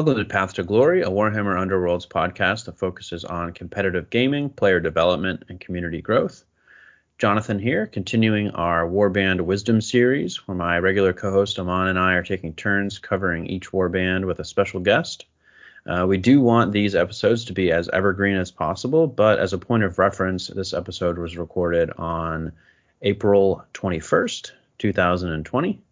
Welcome to Path to Glory, a Warhammer Underworlds podcast that focuses on competitive gaming, player development, and community growth. Jonathan here, continuing our Warband Wisdom series, where my regular co host Amon and I are taking turns covering each warband with a special guest. Uh, we do want these episodes to be as evergreen as possible, but as a point of reference, this episode was recorded on April 21st, 2020.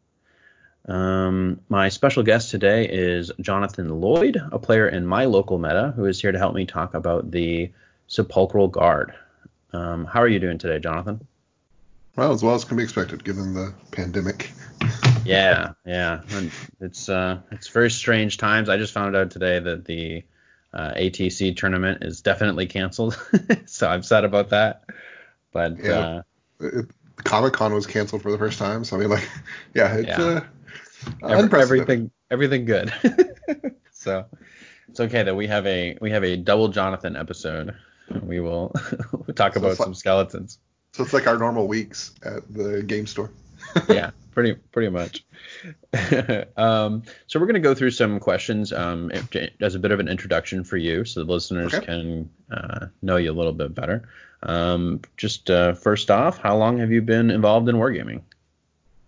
Um, my special guest today is Jonathan Lloyd, a player in my local meta, who is here to help me talk about the Sepulchral Guard. Um, how are you doing today, Jonathan? Well, as well as can be expected given the pandemic. yeah, yeah, and it's uh, it's very strange times. I just found out today that the uh, ATC tournament is definitely canceled, so I'm sad about that. But yeah, uh, Comic Con was canceled for the first time, so I mean, like, yeah, it's yeah. Uh, Every, everything everything good. so it's okay that we have a we have a double Jonathan episode. We will talk so about some like, skeletons. So it's like our normal weeks at the game store. yeah, pretty pretty much. um, so we're going to go through some questions um, as a bit of an introduction for you, so the listeners okay. can uh, know you a little bit better. Um, just uh, first off, how long have you been involved in wargaming?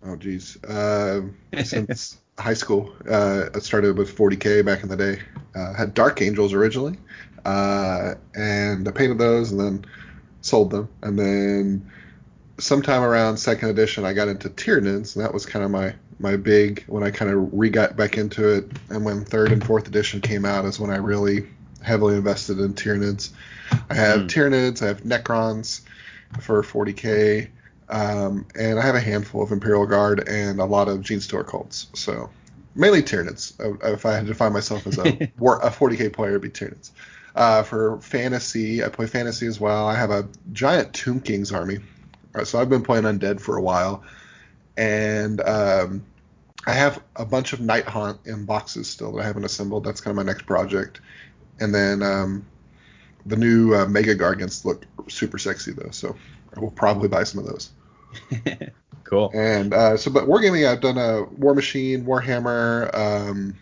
Oh, geez. Uh, since high school, uh, I started with 40k back in the day. Uh, had Dark Angels originally, uh, and I painted those and then sold them. And then sometime around second edition, I got into Tyranids, and that was kind of my my big when I kind of re got back into it. And when third and fourth edition came out, is when I really heavily invested in Tyranids. I have mm. Tyranids, I have Necrons for 40k. Um, and I have a handful of Imperial Guard and a lot of Genestealer cults. So mainly Tyranids. Uh, if I had to define myself as a, war, a 40k player, it'd be Tyranids. Uh, for fantasy, I play fantasy as well. I have a giant Tomb Kings army. Right, so I've been playing Undead for a while, and um, I have a bunch of Nighthaunt in boxes still that I haven't assembled. That's kind of my next project. And then um, the new uh, Mega Gargants look super sexy though, so I will probably buy some of those. Cool. And uh, so, but wargaming, I've done a Warmachine, Warhammer, um,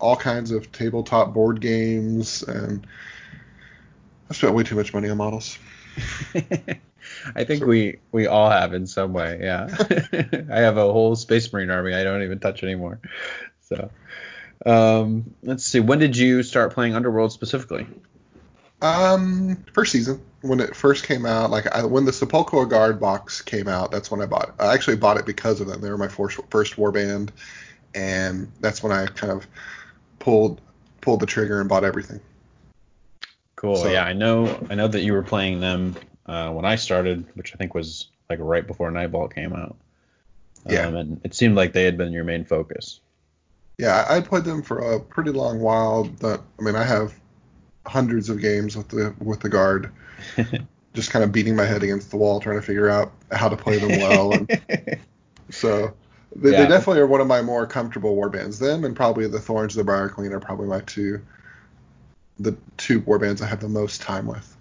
all kinds of tabletop board games, and I spent way too much money on models. I think so, we we all have in some way. Yeah, I have a whole Space Marine army I don't even touch anymore. So, um, let's see. When did you start playing Underworld specifically? Um, first season when it first came out, like I, when the Sepulchral Guard box came out, that's when I bought it. I actually bought it because of them. They were my first first warband, and that's when I kind of pulled pulled the trigger and bought everything. Cool. So, yeah, I know. I know that you were playing them uh, when I started, which I think was like right before Nightvault came out. Yeah. Um, and it seemed like they had been your main focus. Yeah, I played them for a pretty long while. But I mean, I have hundreds of games with the with the guard, just kind of beating my head against the wall trying to figure out how to play them well. And so they, yeah. they, definitely are one of my more comfortable war bands. Them and probably the Thorns of the Briar Queen are probably my two the two war bands I have the most time with.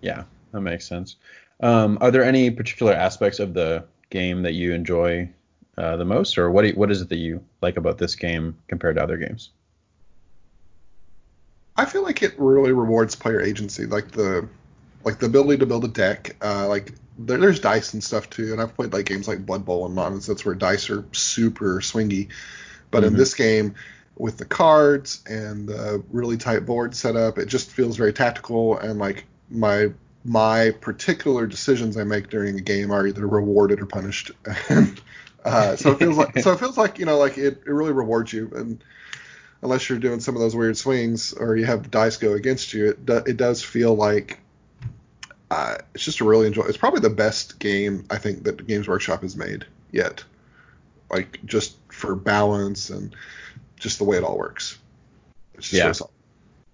Yeah, that makes sense. Um, are there any particular aspects of the game that you enjoy uh, the most, or what you, what is it that you like about this game compared to other games? I feel like it really rewards player agency, like the like the ability to build a deck. Uh, like there, there's dice and stuff too, and I've played like games like Blood Bowl and nonsense where dice are super swingy. But mm-hmm. in this game, with the cards and the really tight board setup, it just feels very tactical and like my my particular decisions I make during a game are either rewarded or punished. uh, so it feels like so it feels like you know like it, it really rewards you and unless you're doing some of those weird swings or you have dice go against you, it, do, it does feel like uh, it's just a really enjoy. It's probably the best game I think that Games Workshop has made yet. Like just for balance and just the way it all works. yeah.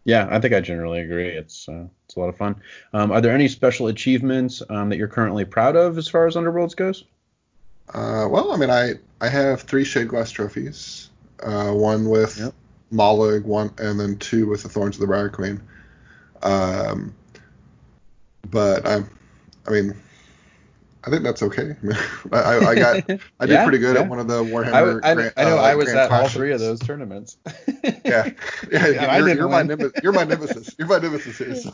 yeah, I think I generally agree. It's uh, it's a lot of fun. Um, are there any special achievements um, that you're currently proud of as far as Underworlds goes? Uh, well, I mean, I I have three Shadeglass trophies. Uh, one with yep. Mollog, one, and then two with the Thorns of the Briar Queen. Um, but I, I mean, I think that's okay. I, I, I got I did Yeah, pretty good yeah. at one of the Warhammer. I, Grand- I know uh, I was Grand at all three of those tournaments. Yeah, yeah. You're, didn't you're my. You're my nemesis. You're my nemesis here. So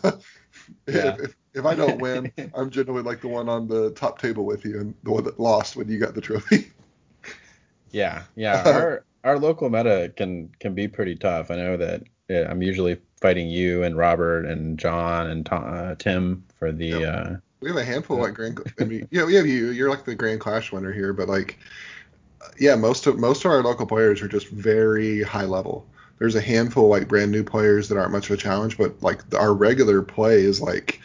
Yeah. if, if, if I don't win, I'm generally like the one on the top table with you and the one that lost when you got the trophy. Yeah, yeah. Our our local meta can can be pretty tough. I know that yeah, I'm usually fighting you and Robert and John and Tom, uh, Tim for the. Uh, We have a handful of like grand. I mean, yeah, we have you. You're like the Grand Clash winner here, but like, yeah, most of most of our local players are just very high level. There's a handful of like brand new players that aren't much of a challenge, but like our regular play is like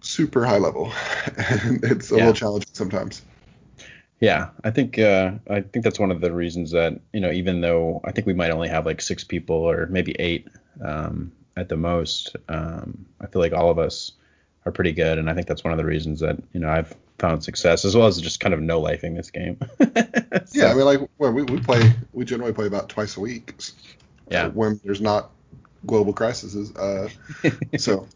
super high level, and it's a Yeah. little challenging sometimes. Yeah, I think uh, I think that's one of the reasons that you know even though I think we might only have like six people or maybe eight um, at the most, um, I feel like all of us are pretty good, and I think that's one of the reasons that you know I've found success as well as just kind of no lifing this game. Yeah, I mean, like, well, we, we play, we generally play about twice a week. Yeah. when there's not global crises. Uh, so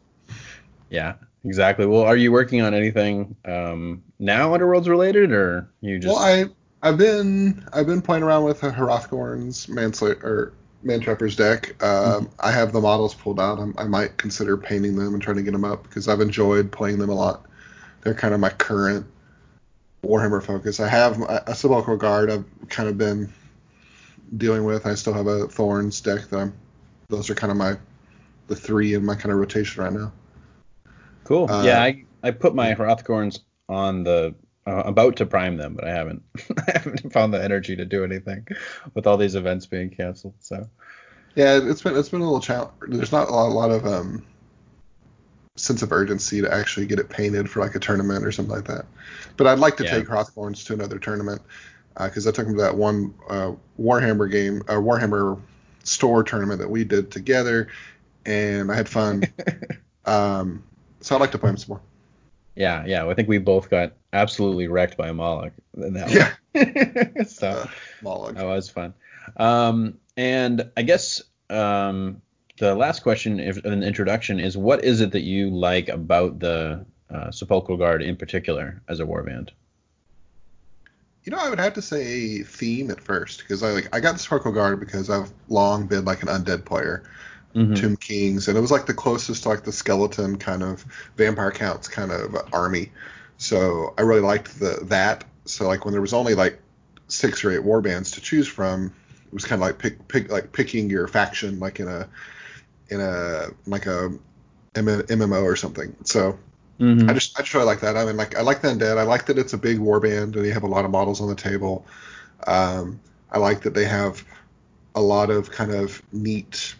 Yeah, exactly. Well, are you working on anything um, now Underworlds related, or you just? Well, I I've been I've been playing around with Hrothgorn's Manslayer or Mantrapper's deck. Um, I have the models pulled out. I'm, I might consider painting them and trying to get them up because I've enjoyed playing them a lot. They're kind of my current Warhammer focus. I have a, a Sepulchral Guard. I've kind of been dealing with. I still have a Thorns deck that I'm. Those are kind of my the three in my kind of rotation right now. cool. uh, yeah, I I put my Hrothgorns on the. Uh, about to prime them, but I haven't. I haven't found the energy to do anything with all these events being canceled. So Yeah, it's been it's been a little challenge. There's not a lot, a lot of um, sense of urgency to actually get it painted for like a tournament or something like that. But I'd like to Yeah. take Hrothgorns to another tournament because I took them to that one uh, Warhammer game, uh, Warhammer store tournament that we did together, and I had fun. um, so I'd like to play them some more. Yeah, yeah. I think we both got absolutely wrecked by Mollog Yeah, so uh, Mollog. That was fun. Um, and I guess um, the last question if, in the introduction is what is it that you like about the uh, Sepulchral Guard in particular as a warband? You know, I would have to say theme at first because I like I got the Sepulchral Guard because I've long been like an undead player. Mhm. Tomb Kings, and it was like the closest to like the skeleton kind of vampire counts kind of army. So I really liked the that. So like when there was only like six or eight war bands to choose from, it was kind of like pick pick like picking your faction like in a in a like a MMO or something. So Mhm. I just I just really like that. I mean like I like the undead. I like that it's a big war band and they have a lot of models on the table. Um, I like that they have a lot of kind of neat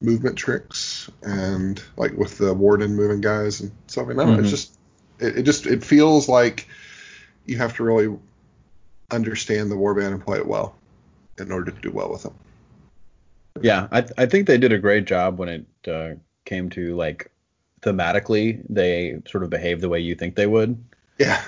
movement tricks and like with the warden moving guys and so I mean I don't know, Mhm. it's just it, it just it feels like you have to really understand the warband and play it well in order to do well with them. Yeah, I I think they did a great job when it uh, came to like thematically they sort of behave the way you think they would, Yeah.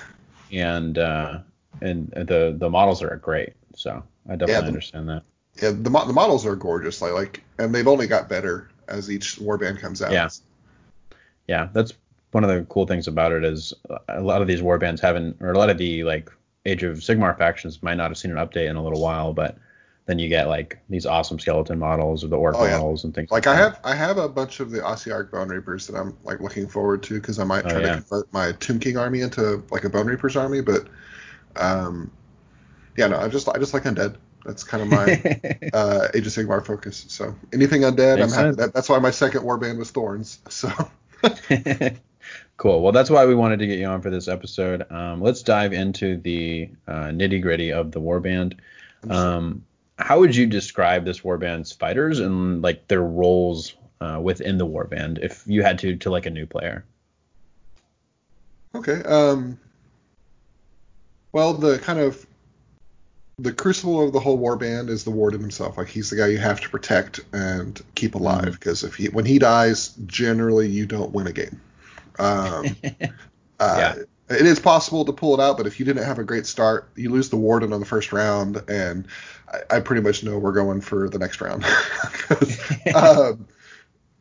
and uh, and the the models are great. So I definitely Yeah, the- understand that. Yeah, the, the models are gorgeous. Like, like, and they've only got better as each warband comes out. Yeah. yeah, that's one of the cool things about it is a lot of these warbands haven't, or a lot of the like Age of Sigmar factions might not have seen an update in a little while, but then you get like these awesome skeleton models or the orc Oh, yeah. models and things Like I that. have, I have a bunch of the Ossiarch Bone Reapers that I'm like looking forward to because I might Oh, try yeah. to convert my Tomb King army into like a Bone Reapers army. But, um, yeah, no, I just, I just like undead. That's kind of my uh, Age of Sigmar focus. So anything undead, Makes I'm happy. That, that's why my second warband was Thorns. So cool. Well, that's why we wanted to get you on for this episode. Um, let's dive into the uh, nitty gritty of the warband. Um, how would you describe this warband's fighters and like their roles uh, within the warband if you had to to like a new player? Okay. Um. Well, the kind of the crucible of the whole war band is the warden himself. Like he's the guy you have to protect and keep alive because if he when he dies, generally you don't win a game. Um, uh, It is possible to pull it out, but if you didn't have a great start, you lose the warden on the first round, and I, I pretty much know we're going for the next round. um,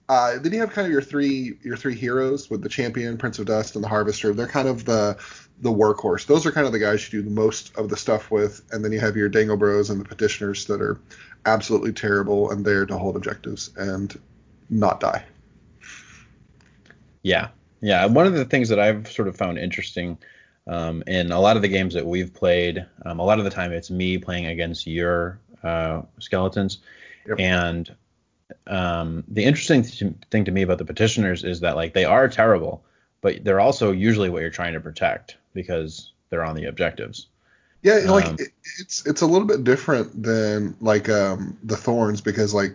Uh, then you have kind of your three your three heroes with the champion, Prince of Dust, and the Harvester. They're kind of the the workhorse. Those are kind of the guys you do the most of the stuff with. And then you have your Dangle Bros and the Petitioners that are absolutely terrible and there to hold objectives and not die. Yeah, yeah. One of the things that I've sort of found interesting um, in a lot of the games that we've played, um, a lot of the time it's me playing against your uh, skeletons, yep. and um, the interesting th- thing to me about the petitioners is that like they are terrible, but they're also usually what you're trying to protect because they're on the objectives. Yeah, like um, it, it's it's a little bit different than like um, the thorns because like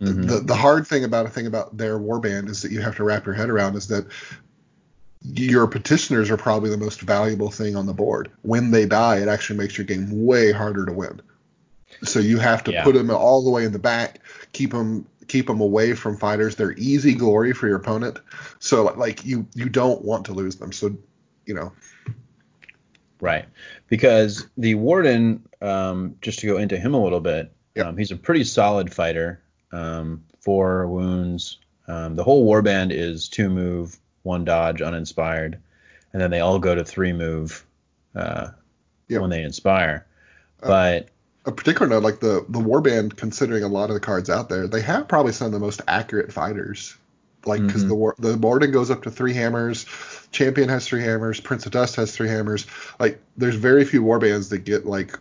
mm-hmm. the the hard thing about a thing about their warband is that you have to wrap your head around is that your petitioners are probably the most valuable thing on the board. When they die, it actually makes your game way harder to win. So you have to yeah. put them all the way in the back, keep them keep them away from fighters. They're easy glory for your opponent. So like you you don't want to lose them. So you know. Right, because the warden, um, just to go into him a little bit, yep. um, he's a pretty solid fighter. Um, four wounds. Um, the whole warband is two move, one dodge, uninspired, and then they all go to three move uh, yep. when they inspire. But a particular note, like the the warband, considering a lot of the cards out there, they have probably some of the most accurate fighters. Like because mm-hmm. the the warden goes up to three hammers, champion has three hammers, Prince of Dust has three hammers. Like there's very few warbands that get like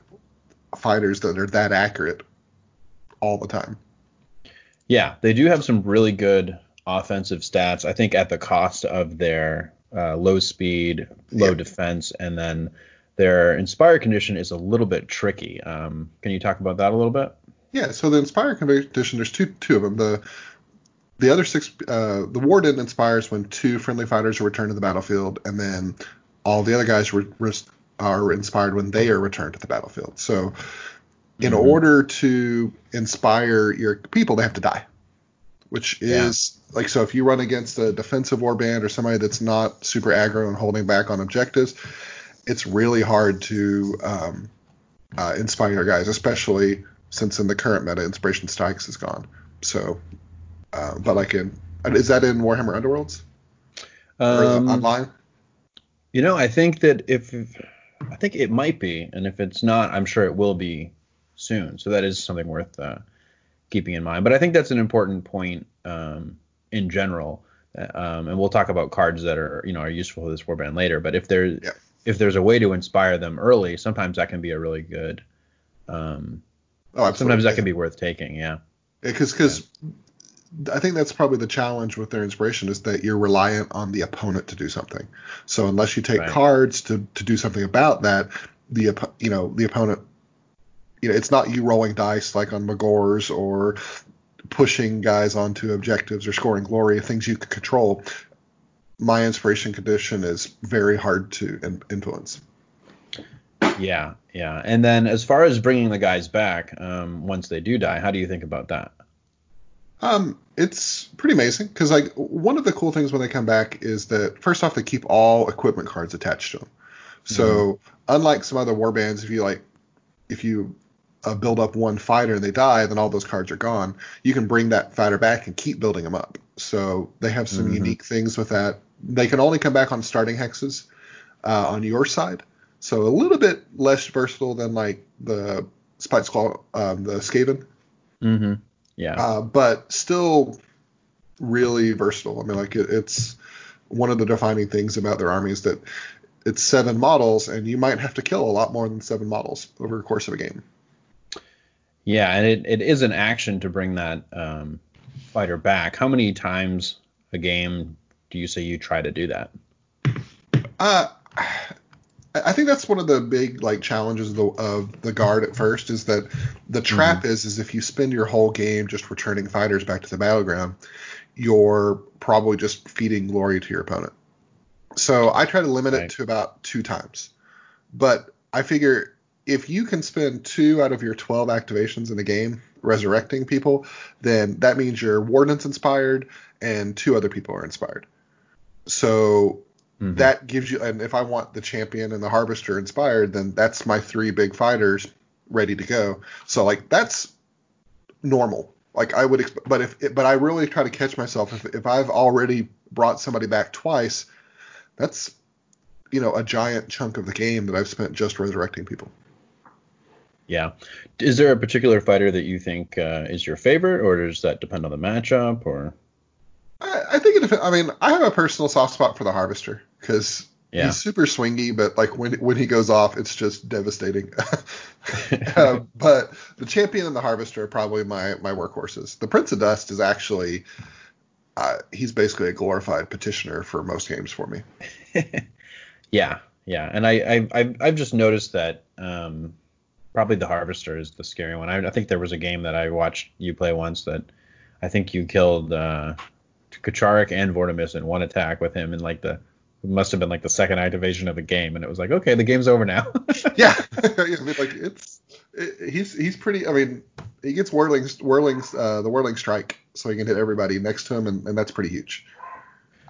fighters that are that accurate all the time. Yeah, they do have some really good offensive stats. I think at the cost of their uh, low speed, low yeah. defense, and then their inspire condition is a little bit tricky. Um, can you talk about that a little bit? Yeah. So the inspire condition, there's two two of them. The the other six, uh, the warden inspires when two friendly fighters are returned to the battlefield, and then all the other guys re- re- are inspired when they are returned to the battlefield. So in mm-hmm. order to inspire your people, they have to die which is yeah. like so if you run against a defensive warband or somebody that's not super aggro and holding back on objectives, it's really hard to um, uh, inspire guys, especially since in the current meta, Inspiration Strikes is gone. So, uh, but like in is that in Warhammer Underworlds um, online? You know, I think that if I think it might be, and if it's not, I'm sure it will be soon. So that is something worth uh, keeping in mind. But I think that's an important point um, in general. Um, and we'll talk about cards that are you know are useful for this warband later. But if there's yeah. If there's a way to inspire them early, sometimes that can be a really good. Um, oh, sometimes that can be worth taking. Yeah. Because because I think that's probably the challenge with their inspiration is that you're reliant on the opponent to do something. So unless you take right. cards to to do something about that, the you know the opponent you know, it's not you rolling dice like on Magore's or pushing guys onto objectives or scoring glory, things you can control. My inspiration condition is very hard to in- influence. Yeah, yeah. And then as far as bringing the guys back um, once they do die, how do you think about that? Um, it's pretty amazing because like one of the cool things when they come back is that first off they keep all equipment cards attached to them. So mm-hmm. unlike some other war bands, if you like, if you uh, build up one fighter and they die, then all those cards are gone. You can bring that fighter back and keep building them up. So they have some mm-hmm. unique things with that. They can only come back on starting hexes uh, on your side, so a little bit less versatile than like the Spiteclaw, um, the Skaven. Mm-hmm. Yeah. Uh, but still really versatile. I mean, like it, it's one of the defining things about their army is that it's seven models, and you might have to kill a lot more than seven models over the course of a game. Yeah, and it, it is an action to bring that um, fighter back. How many times a game do you say you try to do that? Uh, I think that's one of the big like challenges of the, of the guard at first is that the trap mm-hmm. is is if you spend your whole game just returning fighters back to the battleground, you're probably just feeding glory to your opponent. So I try to limit right. it to about two times, but I figure if you can spend two out of your 12 activations in the game resurrecting people, then that means your warden's inspired and two other people are inspired. So mm-hmm. that gives you, and if I want the champion and the harvester inspired, then that's my three big fighters ready to go. So like that's normal Like I would, exp- but if but I really try to catch myself if if I've already brought somebody back twice, that's you know a giant chunk of the game that I've spent just resurrecting people. Yeah. Is there a particular fighter that you think uh, is your favorite, or does that depend on the matchup? Or I, I think it. I mean, I have a personal soft spot for the Harvester because Yeah. he's super swingy, but like when when he goes off, it's just devastating. uh, but the champion and the Harvester are probably my my workhorses. The Prince of Dust is actually. Uh, he's basically a glorified petitioner for most games for me. yeah, yeah. And I, I I've, I've just noticed that um, probably the Harvester is the scary one. I, I think there was a game that I watched you play once that I think you killed uh, K'charik and Vortemis in one attack with him in like the must have been like the second activation of the game, and it was like, okay, the game's over now. yeah, I mean, like it's it, he's he's pretty. I mean, he gets whirling whirling uh, the whirling strike, so he can hit everybody next to him, and, and that's pretty huge.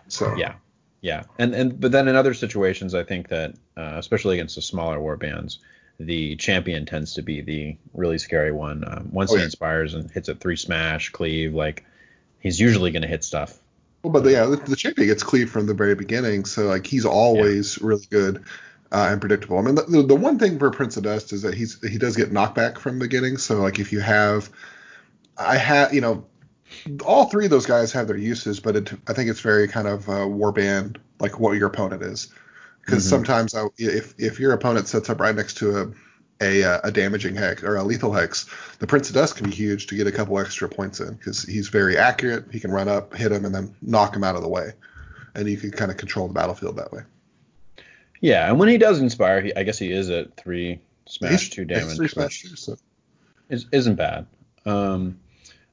So Yeah, yeah, and and but then in other situations, I think that uh, especially against the smaller war bands, the champion tends to be the really scary one. Um, once Oh, he yeah. inspires and hits a three smash, cleave, like he's usually going to hit stuff. Well, but yeah, the, the champion gets cleaved from the very beginning, so like he's always really good uh, and predictable. I mean, the, the, one thing for Prince of Dust is that he's he does get knockback from the beginning. So like if you have, I have you know, all three of those guys have their uses, but it, I think it's very kind of uh, warband like what your opponent is, because Mhm. sometimes I, if if your opponent sets up right next to a a, uh, a damaging hex or a lethal hex, the Prince of Dust can be huge to get a couple extra points in because he's very accurate. He can run up, hit him, and then knock him out of the way, and you can kind of control the battlefield that way. Yeah, and when he does inspire, he, I guess he is at three smash, He's- two damage, three smash too, so. is, isn't bad. Um,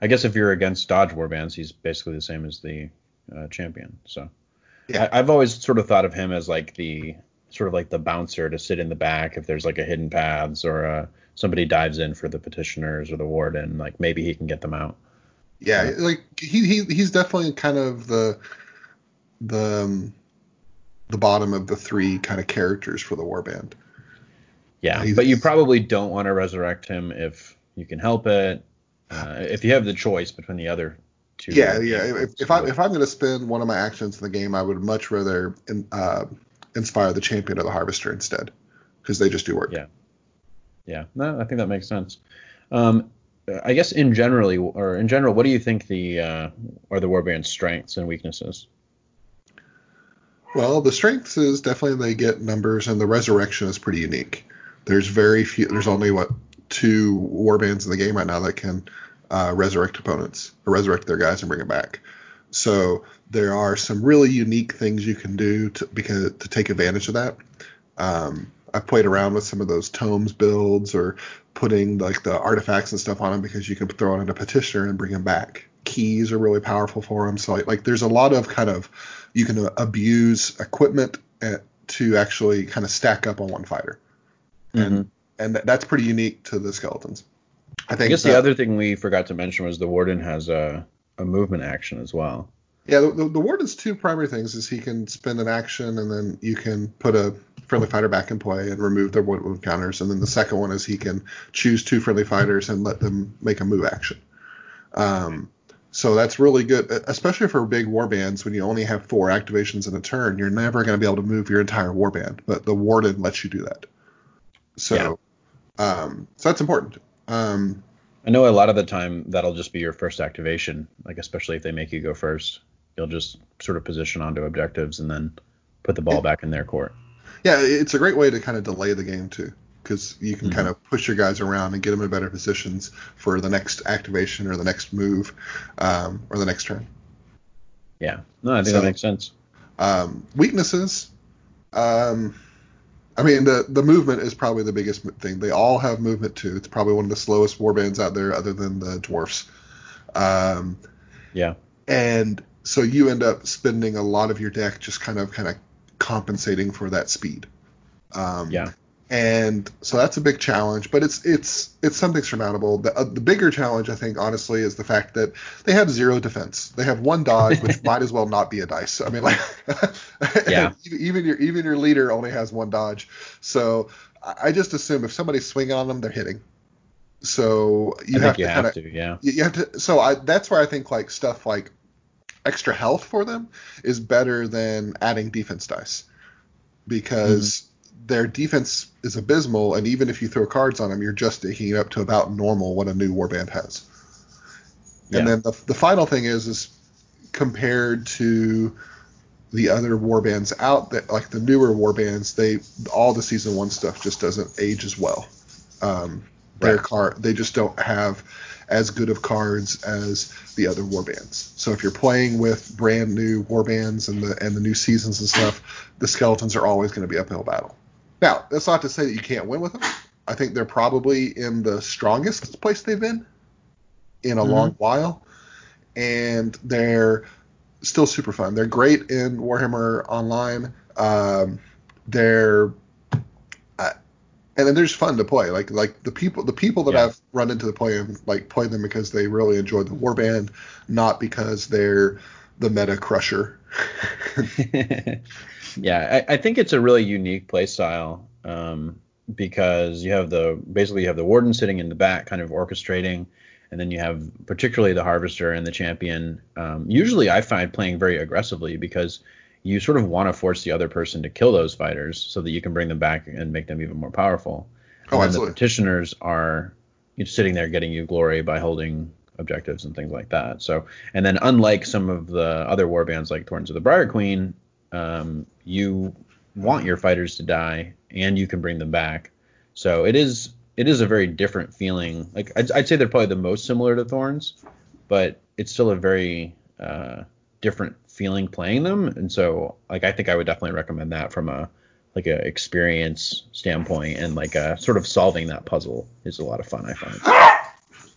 I guess if you're against dodge warbands, he's basically the same as the uh, champion. So Yeah. I, I've always sort of thought of him as like the sort of like the bouncer to sit in the back if there's like a hidden paths or uh, somebody dives in for the petitioners or the warden, like maybe he can get them out. Yeah, Yeah. like he, he he's definitely kind of the the um, the bottom of the three kind of characters for the warband. Yeah, He's- but you probably don't want to resurrect him if you can help it. Uh, if you have the choice between the other two. Yeah, yeah. If, if I if I'm going to spend one of my actions in the game, I would much rather uh, inspire the champion or the harvester instead, because they just do work. Yeah. Yeah, no, I think that makes sense. Um, I guess in generally, or in general, what do you think the uh, are the warband's strengths and weaknesses? Well, the strengths is definitely they get numbers, and the resurrection is pretty unique. There's very few. There's only what two warbands in the game right now that can uh, resurrect opponents or resurrect their guys and bring it back. So there are some really unique things you can do to because to take advantage of that. Um, I've played around with some of those tomes builds or putting like the artifacts and stuff on them because you can throw it in a petitioner and bring them back. Keys are really powerful for them. So like, like there's a lot of kind of you can uh, abuse equipment uh, to actually kind of stack up on one fighter, and and th- that's pretty unique to the skeletons. I I think guess that- the other thing we forgot to mention was the warden has a, a movement action as well. Yeah, the, the, warden's two primary things is he can spend an action and then you can put a friendly fighter back in play and remove their wound wound counters. And then the second one is he can choose two friendly fighters and let them make a move action. Um, so that's really good, especially for big warbands when you only have four activations in a turn. You're never going to be able to move your entire warband, but the warden lets you do that. So, um, so that's important. Um, I know a lot of the time that'll just be your first activation, like especially if they make you go first. You'll just sort of position onto objectives and then put the ball back in their court. Yeah, it's a great way to kind of delay the game too, because you can Mhm. kind of push your guys around and get them in better positions for the next activation or the next move um, or the next turn. Yeah, no, I think So- that makes sense. Um, weaknesses. Um, I mean, the the movement is probably the biggest thing. They all have movement too. It's probably one of the slowest warbands out there, other than the dwarfs. Um, Yeah, and so you end up spending a lot of your deck just kind of kind of compensating for that speed. Um, yeah, and so that's a big challenge, but it's it's it's something surmountable. The, uh, the bigger challenge, I think, honestly, is the fact that they have zero defense. They have one dodge, which might as well not be a dice. I mean, like, Yeah. even your even your leader only has one dodge. So I just assume if somebody's swinging on them, they're hitting. So you I have think you to have kind of to, yeah. you you have to. So I that's where I think like stuff like extra health for them is better than adding defense dice because their defense is abysmal, and even if you throw cards on them, you're just taking it up to about normal what a new warband has. Yeah. And then the, the final thing is is compared to the other warbands out that like the newer warbands, they all the season one stuff just doesn't age as well. Um, their Right. card they just don't have as good of cards as the other warbands. So if you're playing with brand new warbands and the and the new seasons and stuff, the skeletons are always going to be uphill battle. Now that's not to say that you can't win with them. I think they're probably in the strongest place they've been in a Mhm. long while, and they're still super fun. They're great in Warhammer Online. Um, they're uh, and then they're just fun to play. Like like the people the people that Yeah. I've run into the play and like play them because they really enjoy the warband, not because they're the meta crusher. yeah, I, I think it's a really unique play style um, because you have the basically you have the warden sitting in the back, kind of orchestrating, and then you have particularly the harvester and the champion. Um, usually, I find playing very aggressively because you sort of want to force the other person to kill those fighters so that you can bring them back and make them even more powerful. Oh, and absolutely. the petitioners are sitting there getting you glory by holding objectives and things like that. So, and then unlike some of the other warbands like Thorns of the Briar Queen, um, you want your fighters to die and you can bring them back. So it is it is a very different feeling. Like I'd, I'd say they're probably the most similar to Thorns, but it's still a very uh, different feeling playing them. And so like I think I would definitely recommend that from a like a experience standpoint and like a sort of solving that puzzle is a lot of fun I find.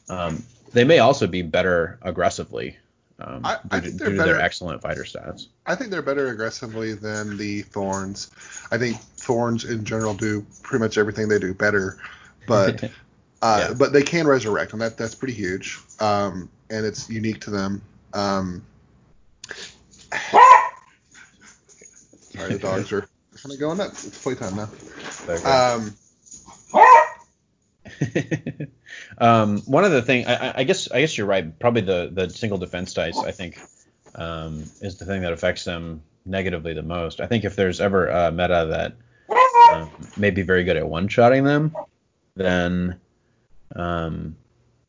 Um, they may also be better aggressively um, I- I due, think they're due to their better- excellent fighter stats. I think they're better aggressively than the Thorns. I think Thorns in general do pretty much everything they do better, but uh, Yeah. but they can resurrect, and that that's pretty huge. Um, and it's unique to them. Um, sorry, the dogs are kind of going up. It's playtime now. Um. um, one of the thing, I, I- guess, I guess you're right. Probably the the single defense dice, I think, um, is the thing that affects them negatively the most. I think if there's ever a meta that um, may be very good at one shotting them, then um,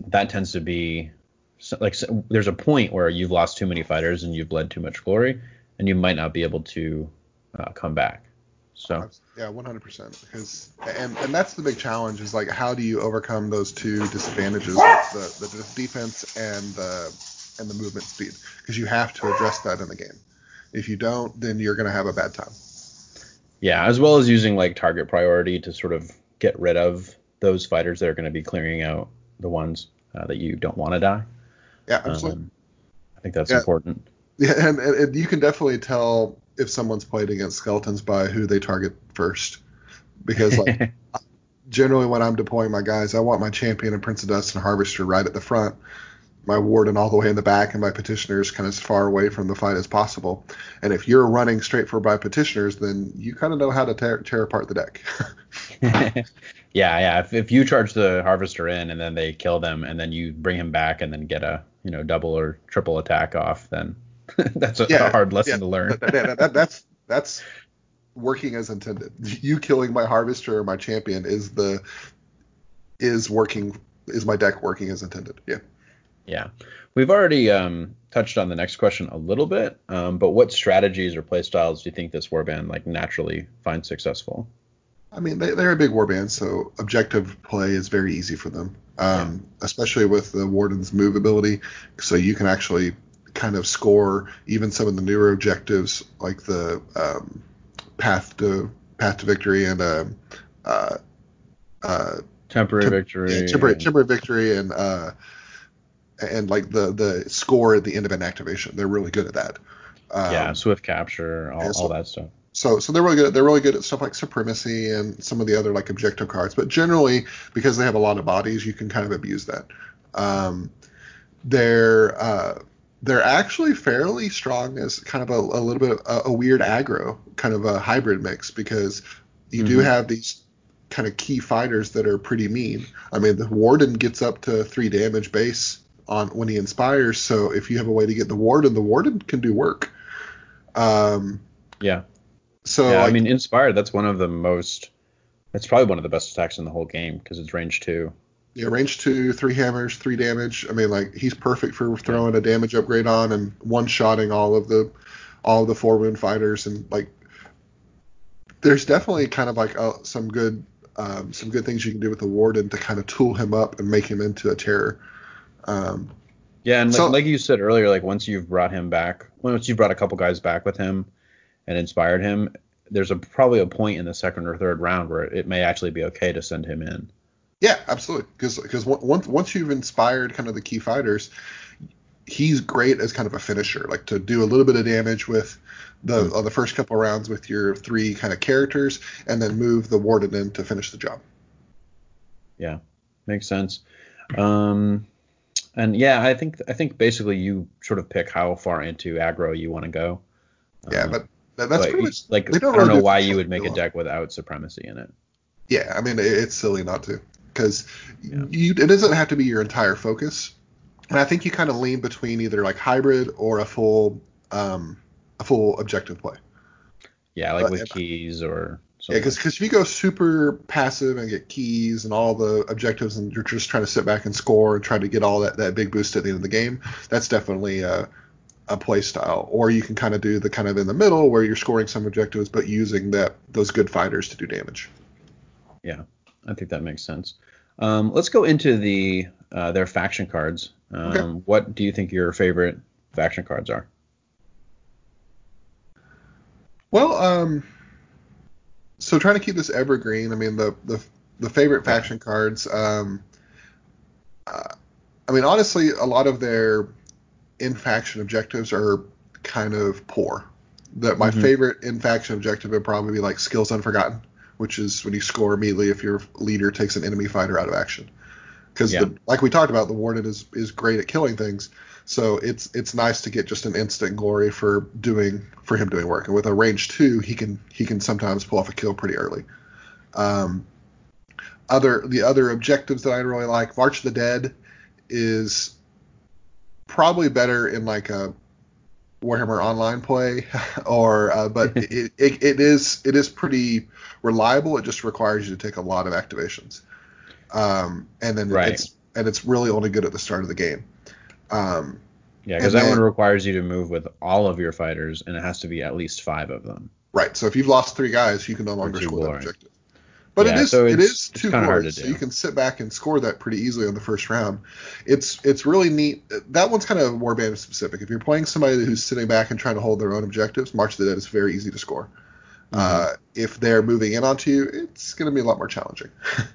that tends to be like there's a point where you've lost too many fighters and you've bled too much glory, and you might not be able to uh, come back. So Yeah, 100%. Because and and that's the big challenge is like how do you overcome those two disadvantages, the the defense and the and the movement speed? Because you have to address that in the game. If you don't, then you're gonna have a bad time. Yeah, as well as using like target priority to sort of get rid of those fighters that are going to be clearing out the ones uh, that you don't want to die. Yeah, absolutely. Um, I think that's Yeah. important. Yeah, and, and you can definitely tell if someone's played against skeletons by who they target first. Because like generally when I'm deploying my guys, I want my champion and Prince of Dust and Harvester right at the front, my warden all the way in the back, and my petitioners kind of as far away from the fight as possible. And if you're running straight for my petitioners, then you kind of know how to tear, tear apart the deck. yeah, yeah. If, if you charge the harvester in and then they kill them and then you bring him back and then get a you know double or triple attack off, then that's a, a hard lesson yeah, to learn. that- that- that- that- that's that's working as intended. You killing my harvester or my champion is the is working is my deck working as intended. Yeah. Yeah. We've already um, touched on the next question a little bit, um, but what strategies or play styles do you think this warband like naturally finds successful? I mean, they, they're a big warband, so objective play is very easy for them, um, especially with the Warden's move ability. So you can actually kind of score even some of the newer objectives, like the um, path to path to victory and uh, uh, uh, Temporary Tem- victory. yeah, temporary, temporary victory and uh, and like the the score at the end of an activation. They're really good at that. Um, yeah, swift capture, all, so- all that stuff. So so they're really good. They're really good at stuff like supremacy and some of the other like objective cards. But generally, because they have a lot of bodies, you can kind of abuse that. Um, they're uh, they're actually fairly strong as kind of a, a little bit of a, a weird aggro, kind of a hybrid mix because you do Mhm. have these kind of key fighters that are pretty mean. I mean, the warden gets up to three damage base on when he inspires. So if you have a way to get the warden, the warden can do work. Um, Yeah. so yeah, I mean, inspired. That's one of the most. That's probably one of the best attacks in the whole game because it's range two. Yeah, range two, three hammers, three damage. I mean, like he's perfect for throwing a damage upgrade on and one shotting all of the all of the four wound fighters and like. There's definitely kind of like uh, some good um, some good things you can do with the warden to kind of tool him up and make him into a terror. Um, Yeah, and like, So- like you said earlier, like once you've brought him back, once you've brought a couple guys back with him and inspired him, there's a probably a point in the second or third round where it may actually be okay to send him in. Yeah, absolutely. Because because once once you've inspired kind of the key fighters, he's great as kind of a finisher, like to do a little bit of damage with the Hmm. on the first couple rounds with your three kind of characters, and then move the warden in to finish the job. Yeah, makes sense. Um, and yeah, I think I think basically you sort of pick how far into aggro you want to go. Yeah, Um, but that, that's pretty much like I don't don't know do why you would make a deck without supremacy in it. yeah. I mean, it's silly not to because Yeah. you it doesn't have to be your entire focus, and I think you kind of lean between either like hybrid or a full um a full objective play. Yeah, like But- with keys or Yeah, something. because if you go super passive and get keys and all the objectives, and you're just trying to sit back and score and try to get all that, that big boost at the end of the game, that's definitely a, a play style. Or you can kind of do the kind of in the middle where you're scoring some objectives but using that those good fighters to do damage. I think that makes sense. Um, let's go into the uh, their faction cards. Um, Okay. What do you think your favorite faction cards are? Well, um, so trying to keep this evergreen. I mean, the the the favorite faction cards. Um, uh, I mean, honestly, a lot of their in faction objectives are kind of poor. That my Mhm. favorite in faction objective would probably be like skills unforgotten, which is when you score immediately if your leader takes an enemy fighter out of action. Because Yeah. like we talked about, the warden is is great at killing things, so it's it's nice to get just an instant glory for doing for him doing work. And with a range two, he can he can sometimes pull off a kill pretty early. Um, other the other objectives that I really like, March of the Dead is probably better in like a Warhammer Online play, or uh, but it, it, it is it is pretty reliable. It just requires you to take a lot of activations, um, and then Right. it's and it's really only good at the start of the game. Um, Yeah, because that one requires you to move with all of your fighters, and it has to be at least five of them. right. So if you've lost three guys, you can no longer score that objective. But Yeah, it is so it is two kinda hard glories, to so you can sit back and score that pretty easily on the first round. It's it's really neat. That one's kind of warband specific. If you're playing somebody who's sitting back and trying to hold their own objectives, March of the Dead is very easy to score. Mm-hmm. Uh, if they're moving in onto you, it's going to be a lot more challenging.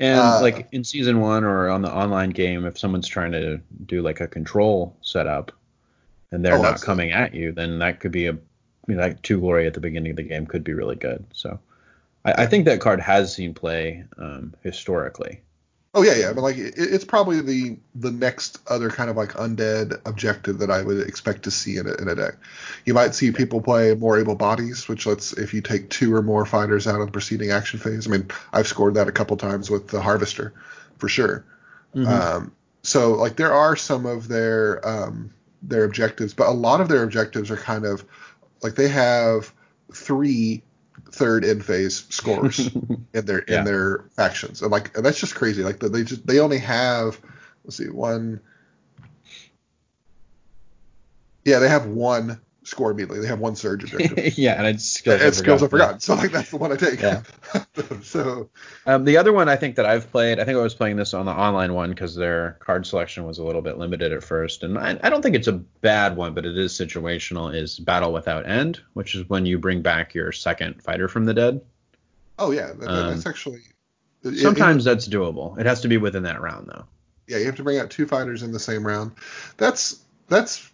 And Uh, like in season one or on the online game, if someone's trying to do like a control setup and they're Oh, not absolutely. coming at you, then that could be a I mean, like two glory at the beginning of the game could be really good. So I, I think that card has seen play um, historically. Oh yeah, yeah. Mean, like it, it's probably the the next other kind of like undead objective that I would expect to see in a, in a deck. You might see people play more able bodies, which lets if you take two or more fighters out of the preceding action phase. I mean, I've scored that a couple times with the harvester, for sure. Mm-hmm. Um, so like there are some of their um, their objectives, but a lot of their objectives are kind of like they have three third end phase scores in their Yeah. in their factions, and like and that's just crazy. Like they just they only have let's see one. Yeah, they have one score immediately. They have one surge objective. yeah, and it's skills. and skills Unforgotten. I've forgotten. So like that's the one I take. Yeah. so Um, the other one I think that I've played, I think I was playing this on the online one because their card selection was a little bit limited at first, and I, I don't think it's a bad one, but it is situational. Is Battle Without End, which is when you bring back your second fighter from the dead. oh yeah, that, Um, that's actually it- Sometimes that's doable. It has to be within that round though. yeah, you have to bring out two fighters in the same round. That's that's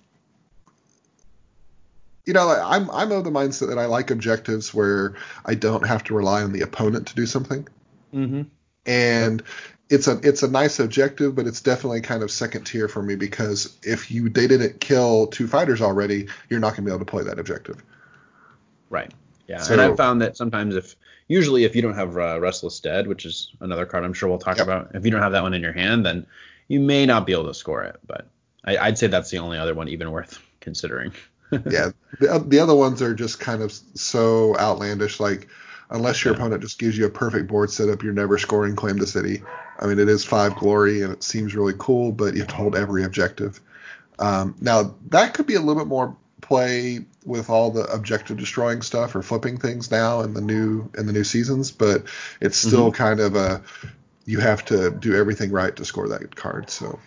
you know, I'm I'm of the mindset that I like objectives where I don't have to rely on the opponent to do something. Mm-hmm. And it's a it's a nice objective, but it's definitely kind of second tier for me because if you they didn't kill two fighters already, you're not gonna be able to play that objective. Right. Yeah. So- and I've found that sometimes if usually if you don't have uh, Restless Dead, which is another card I'm sure we'll talk Yep. about, if you don't have that one in your hand, then you may not be able to score it. But I, I'd say that's the only other one even worth considering. yeah, the, the other ones are just kind of so outlandish. Like, unless your Yeah. opponent just gives you a perfect board setup, you're never scoring Claim the City. I mean, it is five glory and it seems really cool, but you have to hold every objective. Um, now, that could be a little bit more play with all the objective destroying stuff or flipping things now in the new in the new seasons, but it's still kind of a you have to do everything right to score that card. So,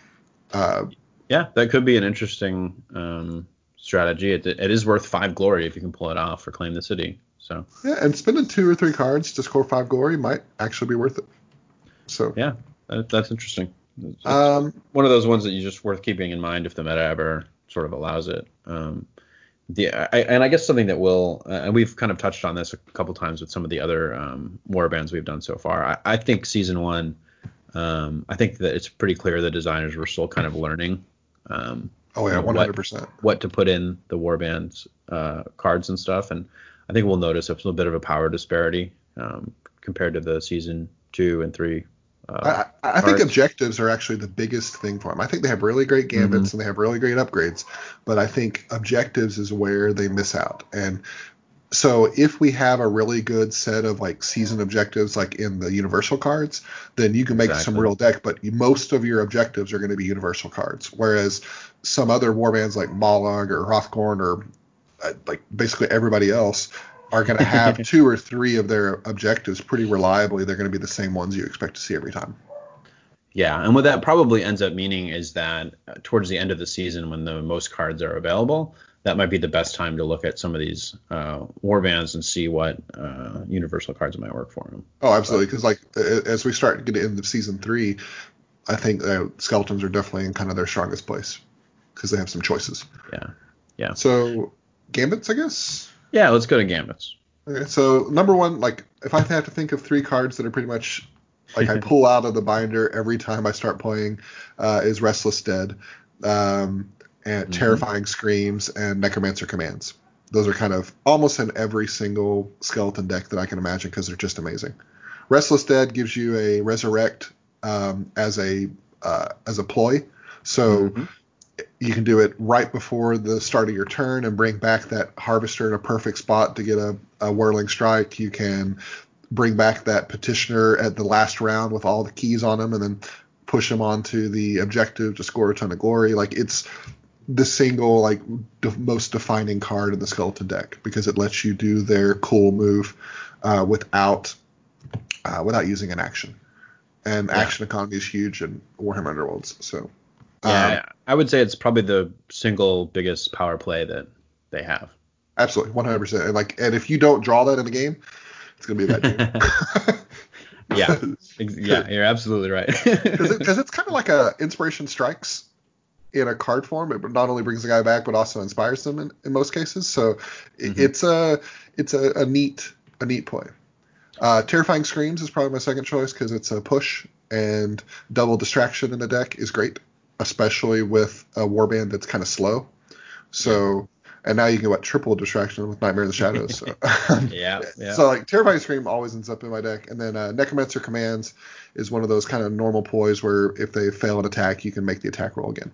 uh, Yeah, that could be an interesting um, strategy. It, it is worth five glory if you can pull it off or claim the city. So yeah, and spending two or three cards to score five glory might actually be worth it. So, yeah, that, that's interesting. It's- um, one of those ones that you just worth keeping in mind if the meta ever sort of allows it. Um, the I, and I guess something that will, uh, and we've kind of touched on this a couple times with some of the other um, war bands we've done so far. I, I think season one, um, I think that it's pretty clear the designers were still kind of learning. Um, oh yeah, what- hundred percent. what to put in the warbands uh, cards and stuff, and I think we'll notice a little bit of a power disparity um, compared to the season two and three. Uh, I, I think objectives are actually the biggest thing for them. I think they have really great gambits Mm-hmm. and they have really great upgrades, but I think objectives is where they miss out. And so if we have a really good set of like season objectives, like in the universal cards, then you can make some real deck. But most of your objectives are going to be universal cards, whereas some other warbands like Mollog or Hrothgorn or uh, like basically everybody else are going to have two or three of their objectives pretty reliably. They're going to be the same ones you expect to see every time. Yeah, and what that probably ends up meaning is that uh, towards the end of the season, when the most cards are available, that might be the best time to look at some of these uh, war bands and see what uh, universal cards might work for them. Oh, absolutely. Because like as we start to get into season three, I think uh, skeletons are definitely in kind of their strongest place because they have some choices. Yeah, Yeah. So gambits, I guess. yeah. Let's go to gambits. Okay, so number one, like if I have to think of three cards that are pretty much like I pull out of the binder every time I start playing, uh, is Restless Dead, um, and Mhm. Terrifying Screams, and Necromancer Commands. Those are kind of almost in every single skeleton deck that I can imagine because they're just amazing. Restless Dead gives you a resurrect um, as a uh, as a ploy, so Mhm. You can do it right before the start of your turn and bring back that harvester in a perfect spot to get a, a whirling strike. You can bring back that petitioner at the last round with all the keys on him and then push him onto the objective to score a ton of glory. Like it's the single like de- most defining card in the skeleton deck because it lets you do their cool move uh, without uh, without using an action. And Yeah. action economy is huge in Warhammer Underworlds. So Yeah, um, I would say it's probably the single biggest power play that they have. Absolutely, one hundred percent. And like, and if you don't draw that in the game, it's gonna be a bad game. Yeah. Yeah, you're absolutely right. because it, it's kind of like a inspiration strikes in a card form. It not only brings the guy back, but also inspires them in, in most cases. So Mhm. it's a it's a, a neat a neat play. Uh, Terrifying Screams is probably my second choice because it's a push and double distraction in the deck is great, especially with a warband that's kind of slow. So and now you can what triple distraction with Nightmare in the Shadows. So. yeah, yeah. So like Terrifying Scream always ends up in my deck, and then uh, Necromancer Commands is one of those kind of normal ploys where if they fail an attack, you can make the attack roll again.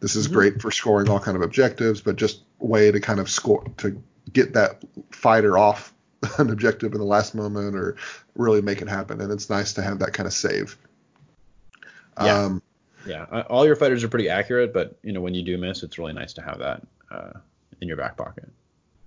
This is Mhm. great for scoring all kind of objectives, but just way to kind of score to get that fighter off an objective in the last moment or really make it happen. And it's nice to have that kind of save. Yeah. Um, yeah, all your fighters are pretty accurate, but you know when you do miss, it's really nice to have that uh, in your back pocket.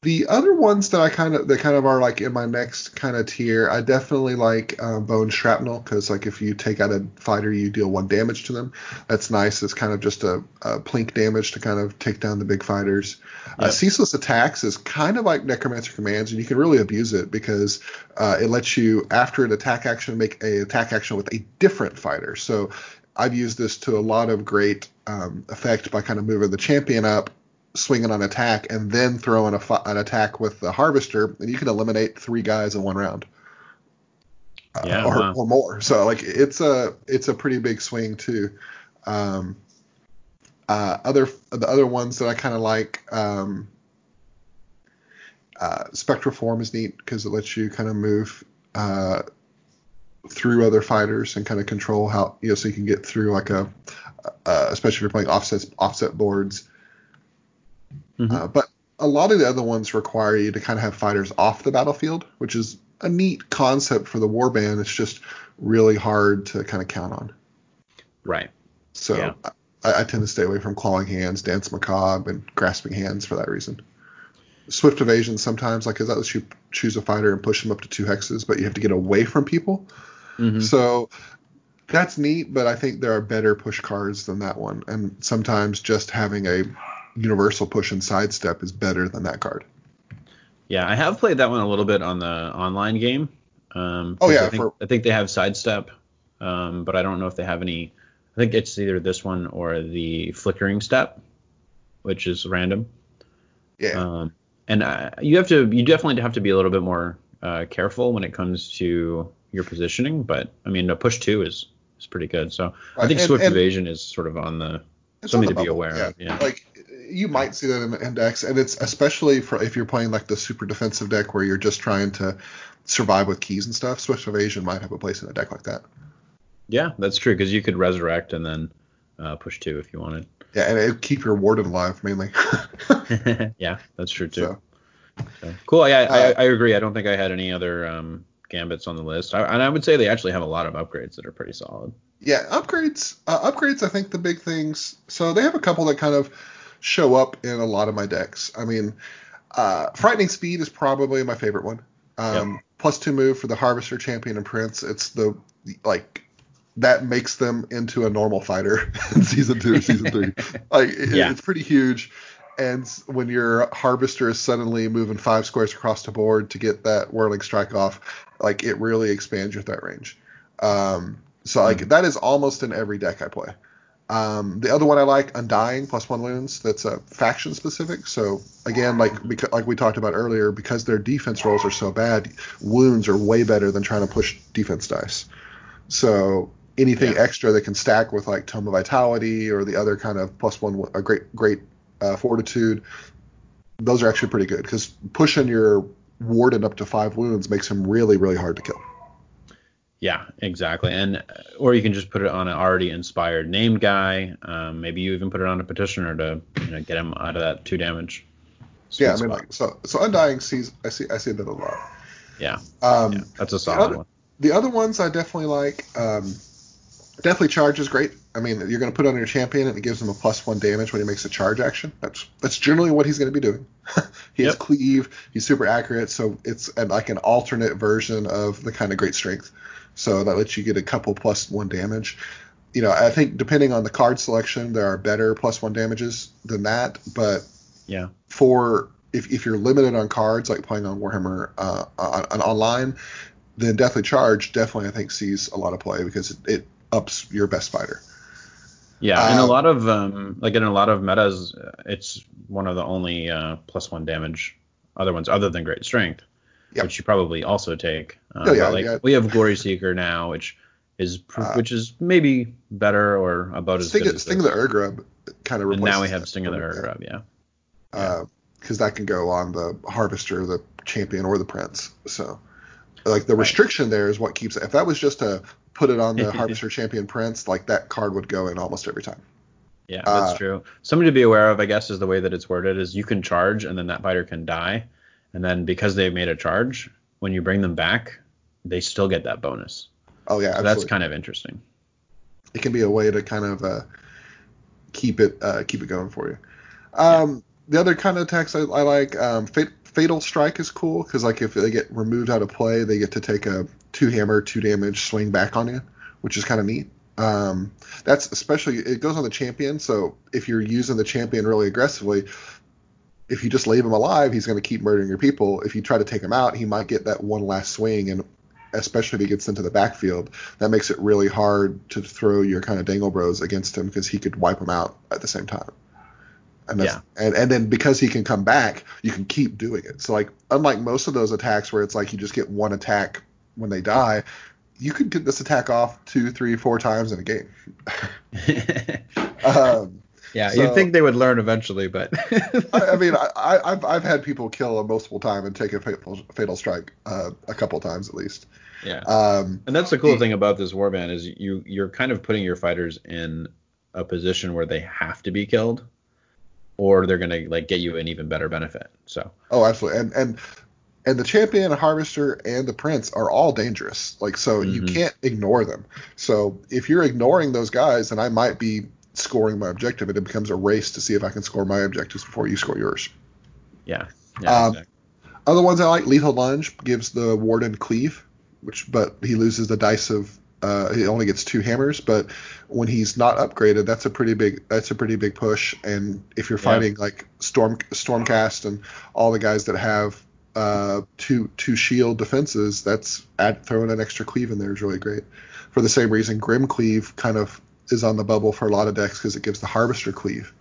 The other ones that I kind of that kind of are like in my next kind of tier, I definitely like uh, bone shrapnel because like if you take out a fighter, you deal one damage to them. That's nice. It's kind of just a, a plink damage to kind of take down the big fighters. Uh, ceaseless attacks is kind of like necromancer commands, and you can really abuse it because uh, it lets you after an attack action make a attack action with a different fighter. So I've used this to a lot of great um, effect by kind of moving the champion up swinging on attack and then throwing fi- an attack with the harvester, and you can eliminate three guys in one round. Uh, Yeah, or, wow. or more. So like it's a it's a pretty big swing too. Um, uh, other the other ones that I kind of like, um, uh, spectral form is neat because it lets you kind of move uh, through other fighters and kind of control how you know so you can get through like a uh, especially if you're playing offset offset boards. Mm-hmm. Uh, but a lot of the other ones require you to kind of have fighters off the battlefield, which is a neat concept for the warband. It's just really hard to kind of count on. Right. So yeah. I, I, tend to stay away from clawing hands, dance macabre, and grasping hands for that reason. Swift evasion sometimes, like, is that lets you choose a fighter and push them up to two hexes, but you have to get away from people. Mm-hmm. So that's neat, but I think there are better push cards than that one. And sometimes just having a universal push and sidestep is better than that card. Yeah, I have played that one a little bit on the online game. Um, oh yeah, I think, for, I think, they have sidestep, um, but I don't know if they have any. I think it's either this one or the flickering step, which is random. Yeah. Um, and uh, you have to, you definitely have to be a little bit more uh, careful when it comes to your positioning. But I mean, a push two is is pretty good. So. I think and, swift and evasion is sort of on the something to be aware yeah. of. Yeah. Like you might see that in the index, and it's especially for if you're playing like the super defensive deck where you're just trying to survive with keys and stuff. Swift evasion might have a place in a deck like that. Yeah, that's true because you could resurrect and then uh, push two if you wanted. Yeah, and it keep your warden alive mainly. yeah, that's true too. So. So, cool. Yeah, uh, I, I, agree. I don't think I had any other um, gambits on the list, I, and I would say they actually have a lot of upgrades that are pretty solid. Yeah, upgrades. Uh, upgrades. I think the big things. So they have a couple that kind of show up in a lot of my decks. I mean, uh, frightening speed is probably my favorite one. Um, yep. Plus two move for the harvester, champion, and prince. It's the like that makes them into a normal fighter in season two or season three. Like it, yeah. it's pretty huge. And when your harvester is suddenly moving five squares across the board to get that whirling strike off, like it really expands your threat range. Um, so like mm-hmm. that is almost in every deck I play. Um, the other one I like, Undying plus one wounds. That's a faction specific. So again, like because, like we talked about earlier, because their defense rolls are so bad, wounds are way better than trying to push defense dice. So anything yeah. extra that can stack with like Tome of Vitality or the other kind of plus one, a great great uh, fortitude, those are actually pretty good because pushing your warden up to five wounds makes him really really hard to kill. Yeah, exactly. And or you can just put it on an already inspired named guy. Um, maybe you even put it on a petitioner to you know, get him out of that two damage. Yeah, I mean, like, so so undying sees I see I see that a lot. Yeah. Um, yeah, that's a solid other, one. The other ones I definitely like. Um, definitely charge is great. I mean, you're going to put on your champion and it gives him a plus one damage when he makes a charge action. That's that's generally what he's going to be doing. he yep. has cleave. He's super accurate, so it's an, like an alternate version of the kind of great strength. So that lets you get a couple plus one damage. You know, I think depending on the card selection, there are better plus one damages than that. But yeah, for if, if you're limited on cards like playing on Warhammer uh, on, on online, then Deathly Charge definitely I think sees a lot of play because it, it ups your best fighter. Yeah, in a um, lot of um, like in a lot of metas, it's one of the only uh, plus one damage other ones other than Great Strength yep. which you probably also take. Um, oh, yeah, like yeah. we have Glory Seeker now, which is uh, which is maybe better or about Sting, as good. Sting of the Ur-Grub kind of replaces. And now we have Sting of the Ur-Grub, yeah. Because uh, that can go on the Harvester, the Champion, or the Prince. So, like the restriction right. there is what keeps it. If that was just to put it on the Harvester, Champion, Prince, like that card would go in almost every time. Yeah, that's uh, true. Something to be aware of, I guess, is the way that it's worded is you can charge and then that fighter can die and then because they've made a charge, when you bring them back, they still get that bonus. Oh yeah, so that's kind of interesting. It can be a way to kind of uh, keep it uh, keep it going for you. Um, yeah. The other kind of attacks I, I like, um, Fat- Fatal Strike is cool because like if they get removed out of play, they get to take a two hammer, two damage swing back on you, which is kind of neat. Um, that's especially it goes on the champion. So if you're using the champion really aggressively, if you just leave him alive, he's going to keep murdering your people. If you try to take him out, he might get that one last swing, and especially if he gets into the backfield, that makes it really hard to throw your kind of dangle bros against him because he could wipe them out at the same time. And yeah. and and then because he can come back, you can keep doing it. So like unlike most of those attacks where it's like you just get one attack when they die, you could get this attack off two, three, four times in a game. um, Yeah, So- you'd think they would learn eventually, but I, I mean, I, I, I've I've had people kill a multiple time and take a fatal, fatal strike uh, a couple times at least. yeah. Um, And that's the cool thing about this warband is you you're kind of putting your fighters in a position where they have to be killed, or they're gonna like get you an even better benefit. So oh, absolutely. And and and the champion, harvester, and the prince are all dangerous. Like so, you Mhm. can't ignore them. So if you're ignoring those guys, then I might be scoring my objective, and it becomes a race to see if I can score my objectives before you score yours. yeah, yeah, Um, exactly. Other ones I like, lethal lunge gives the warden cleave, which but he loses the dice of uh, he only gets two hammers, but when he's not upgraded, that's a pretty big that's a pretty big push. And if you're Yeah. fighting like storm stormcast and all the guys that have uh, two two shield defenses, that's add throwing an extra cleave in there is really great. For the same reason, grim cleave kind of is on the bubble for a lot of decks because it gives the harvester cleave,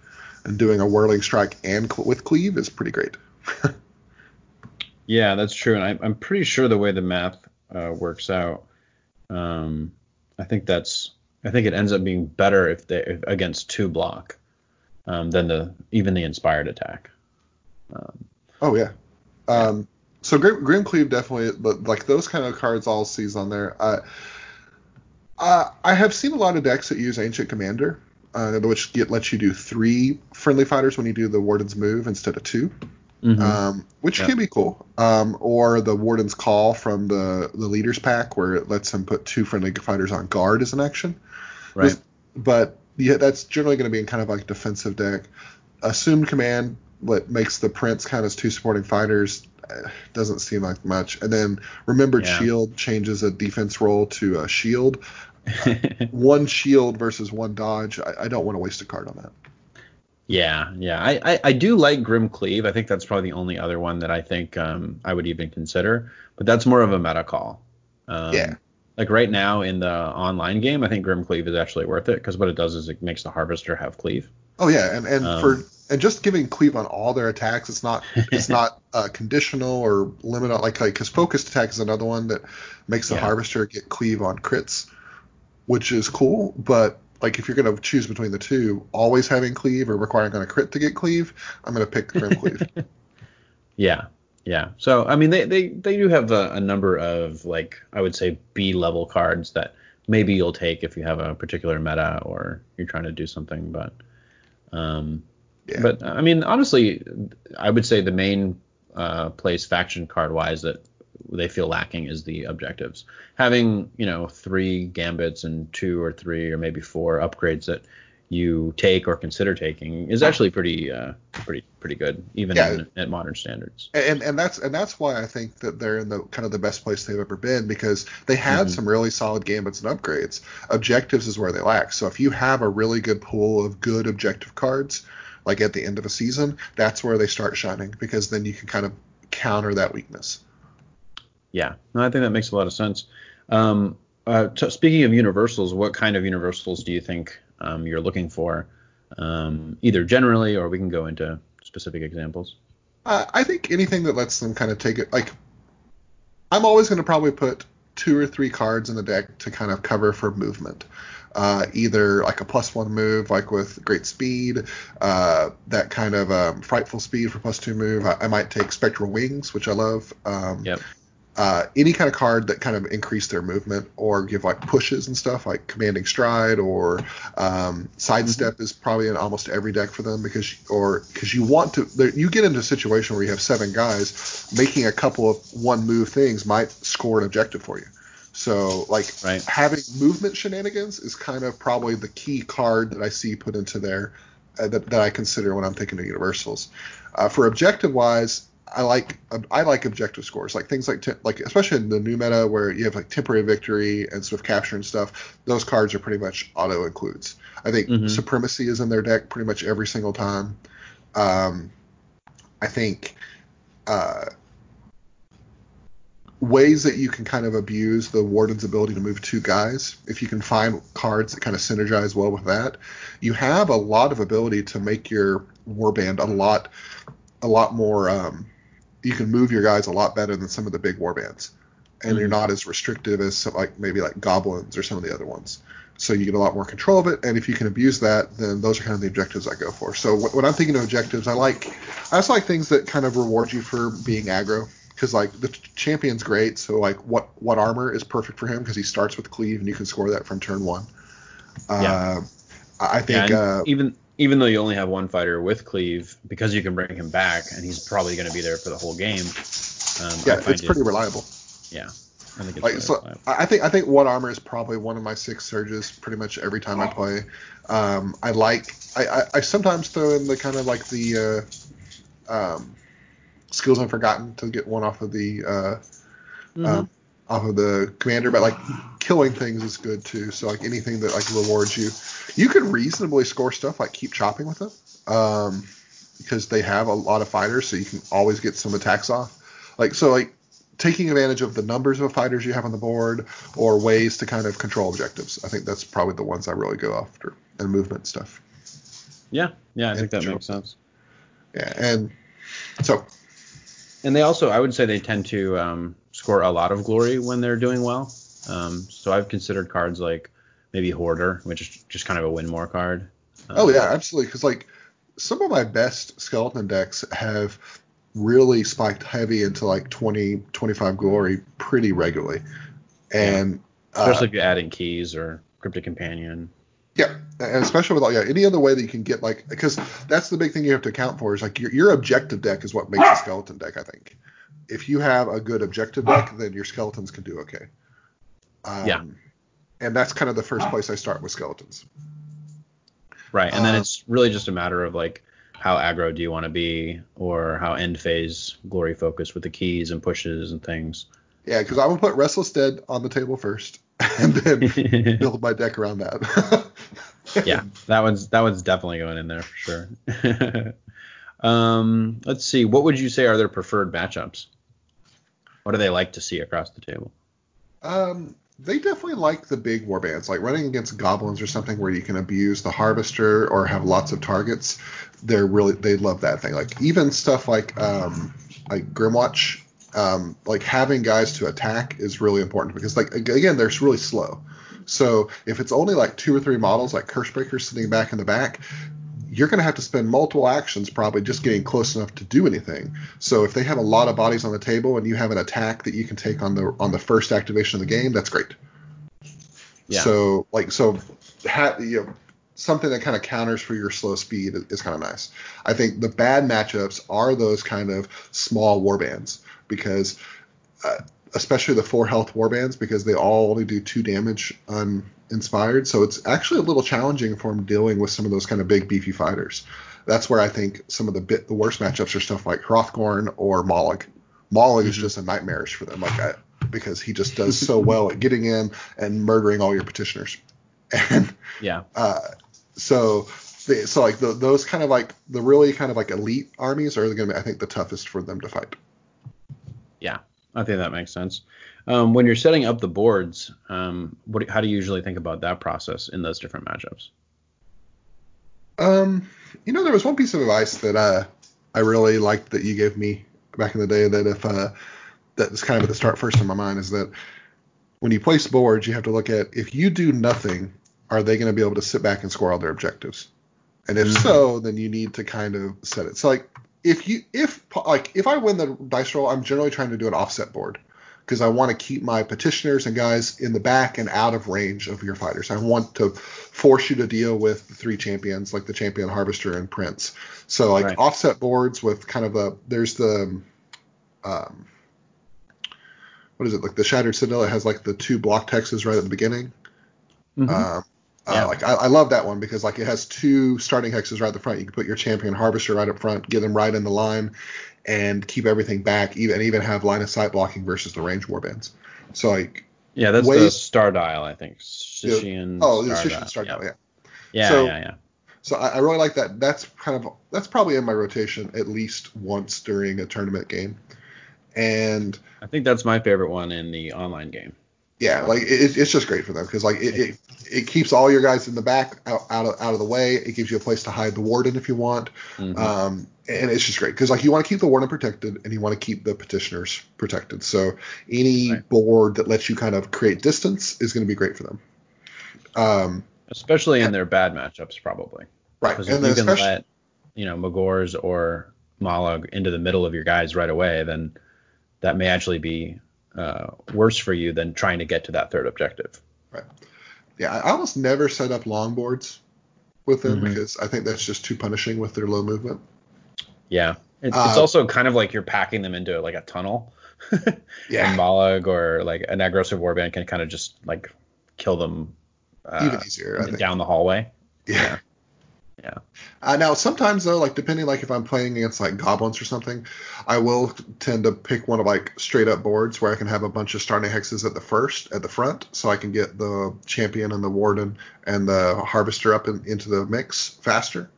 and doing a whirling strike and cl- with cleave is pretty great. Yeah, that's true, and I, I'm pretty sure the way the math uh, works out, um, I think that's I think it ends up being better if they if, against two block um, than the even the inspired attack. Um, Oh yeah. Um, so Grim, Grim Cleave definitely, but like those kind of cards, all sees on there. Uh, uh, I have seen a lot of decks that use Ancient Commander, uh, which get lets you do three friendly fighters when you do the Warden's move instead of 2 mhm. um, which Yeah. can be cool. Um, or the Warden's Call from the the Leaders Pack, where it lets them put two friendly fighters on guard as an action. right. But yeah, that's generally going to be in kind of like defensive deck. Assumed command, what makes the prince count as two supporting fighters, eh, doesn't seem like much. And then remembered Yeah. shield changes a defense roll to a shield. One shield versus one dodge. I, I don't want to waste a card on that. Yeah, yeah. I, I, I do like Grim Cleave. I think that's probably the only other one that I think um, I would even consider. But that's more of a meta call. Um, Yeah. Like right now in the online game, I think Grim Cleave is actually worth it because what it does is it makes the Harvester have Cleave. Oh yeah, and and Um, for and just giving cleave on all their attacks, it's not it's not uh, conditional or limit on like like because focused attack is another one that makes the Yeah. harvester get cleave on crits, which is cool. But like if you're gonna choose between the two, always having cleave or requiring on a crit to get cleave, I'm gonna pick grim cleave. Yeah, yeah. So I mean, they they, they do have a, a number of like I would say B level cards that maybe you'll take if you have a particular meta or you're trying to do something. But um, Yeah. but I mean, honestly, I would say the main uh, place faction card wise that they feel lacking is the objectives. Having you know three gambits and two or three or maybe four upgrades that you take or consider taking is actually pretty uh, pretty pretty good even Yeah. in, at modern standards. and and that's and that's why I think that they're in the kind of the best place they've ever been because they had Mhm. some really solid gambits and upgrades. Objectives is where they lack. So if you have a really good pool of good objective cards, like at the end of a season, that's where they start shining because then you can kind of counter that weakness. Yeah, no, I think that makes a lot of sense. Um, uh, t- speaking of universals, what kind of universals do you think um, you're looking for, um, either generally or we can go into specific examples? Uh, I think anything that lets them kind of take it like I'm always going to probably put two or three cards in the deck to kind of cover for movement. Uh, either like a plus one move, like with great speed, uh, that kind of um, frightful speed for plus two move. I, I might take spectral wings, which I love. Um, Yep. uh, any kind of card that kind of increase their movement or give like pushes and stuff like commanding stride or um, sidestep is probably in almost every deck for them because or because you want to you get into a situation where you have seven guys making a couple of one move things might score an objective for you so like Right. having movement shenanigans is kind of probably the key card that I see put into there uh, that, that I consider when I'm thinking of universals. Uh, for objective wise, I like I like objective scores, like things like te- like especially in the new meta where you have like temporary victory and swift capture and stuff. Those cards are pretty much auto includes. I think Mhm. supremacy is in their deck pretty much every single time. Um, I think uh, ways that you can kind of abuse the warden's ability to move two guys if you can find cards that kind of synergize well with that you have a lot of ability to make your warband a lot a lot more um, you can move your guys a lot better than some of the big warbands and you're Mhm. not as restrictive as some, like maybe like goblins or some of the other ones so you get a lot more control of it. And if you can abuse that, then those are kind of the objectives I go for. So when I'm thinking of objectives, I like I also like things that kind of reward you for being aggro because like the champion's great. So like what what armor is perfect for him because he starts with cleave and you can score that from turn one. Yeah. Uh, I think yeah, uh, even even though you only have one fighter with cleave, because you can bring him back and he's probably going to be there for the whole game. Um, yeah, it's pretty it, reliable. Yeah, I think it's like, so reliable. I think I think one armor is probably one of my six surges pretty much every time I play. Um, I like I, I, I, sometimes throw in the kind of like the uh, um, skills unforgotten to get one off of the uh, mm-hmm. um, off of the commander, but like killing things is good too. So like anything that like rewards you, you could reasonably score stuff like keep chopping with them, um, because they have a lot of fighters, so you can always get some attacks off. Like so like taking advantage of the numbers of fighters you have on the board or ways to kind of control objectives. I think that's probably the ones I really go after and movement stuff. Yeah, yeah, I and think that makes sense. Yeah, and so. And they also, I would say, they tend to um, score a lot of glory when they're doing well. Um, so I've considered cards like maybe Hoarder, which is just kind of a win more card. Um, oh yeah, absolutely. Because like some of my best skeleton decks have really spiked heavy into like 20, 25 glory pretty regularly, and yeah. especially uh, if you're adding keys or cryptic companion. Yeah, and especially with all yeah any other way that you can get like because that's the big thing you have to account for is like your your objective deck is what makes a skeleton deck I think if you have a good objective deck, then your skeletons can do okay. Um, yeah. And that's kind of the first place I start with skeletons. Right, and then uh, it's really just a matter of like how aggro do you want to be, or how end phase glory focused with the keys and pushes and things. Yeah, because I'm gonna put Restless Dead on the table first, and then build my deck around that. yeah, that one's that one's definitely going in there for sure. um, let's see, what would you say are their preferred matchups? What do they like to see across the table? Um, they definitely like the big warbands, like running against goblins or something where you can abuse the harvester or have lots of targets. They're really they love that thing. Like even stuff like um, like Grymwatch, um, like having guys to attack is really important because like again they're really slow. So if it's only like two or three models like Cursebreaker sitting back in the back, you're going to have to spend multiple actions probably just getting close enough to do anything. So if they have a lot of bodies on the table and you have an attack that you can take on the on the first activation of the game, that's great. Yeah. So like so, ha, you know, something that kind of counters for your slow speed is, kind of nice. I think the bad matchups are those kind of small warbands because. Uh, especially the four health warbands because they all only do two damage uninspired. So it's actually a little challenging for him dealing with some of those kind of big beefy fighters. That's where I think some of the bit the worst matchups are stuff like Hrothgorn or Mollog. Mollog mm-hmm. is just a nightmarish for them, like I, because he just does so well at getting in and murdering all your petitioners. And yeah, uh, so so like the, those kind of like the really kind of like elite armies are going to be I think the toughest for them to fight. Yeah, I think that makes sense. Um, when you're setting up the boards, um, what, how do you usually think about that process in those different matchups? Um, you know, there was one piece of advice that uh, I really liked that you gave me back in the day. That if uh, that's kind of at the start first in my mind is that when you place boards, you have to look at if you do nothing, are they going to be able to sit back and score all their objectives? And if mm-hmm. so, then you need to kind of set it. So like if you if like if I win the dice roll, I'm generally trying to do an offset board because I want to keep my petitioners and guys in the back and out of range of your fighters. I want to force you to deal with the three champions like the champion harvester and prince. So like right. offset boards with kind of a there's the um what is it like the shattered citadel it has like the two block hexes right at the beginning. Mm-hmm. Um, uh, yeah. like I, I, love that one because like it has two starting hexes right at the front. You can put your champion harvester right up front, get them right in the line, and keep everything back. Even and even have line of sight blocking versus the range warbands. So like yeah, that's ways, the star dial I think. Shyishan. Oh, the Shyishan star dial. Yeah. Yeah, so, yeah, yeah. So I, I, really like that. That's kind of that's probably in my rotation at least once during a tournament game. And I think that's my favorite one in the online game yeah, like it, it's just great for them because like it, it, it keeps all your guys in the back out, out of out of the way. It gives you a place to hide the warden if you want, mm-hmm. um, and it's just great because like you want to keep the warden protected and you want to keep the petitioners protected. So any right. board that lets you kind of create distance is going to be great for them. Um, especially in their bad matchups, probably. Right, Because and if you can let you know Magore's or Mollog into the middle of your guys right away, then that may actually be uh, worse for you than trying to get to that third objective. Right. Yeah, I almost never set up longboards with them Mhm. because I think that's just too punishing with their low movement. Yeah, it, Uh, it's also kind of like you're packing them into like a tunnel. Yeah. and Mollog or like an aggressive warband can kind of just like kill them uh, Even easier, down the hallway. Yeah. Yeah. Uh, now sometimes though, like depending like if I'm playing against like goblins or something, I will tend to pick one of like straight up boards where I can have a bunch of starting hexes at the first at the front, so I can get the champion and the warden and the harvester up in, into the mix faster.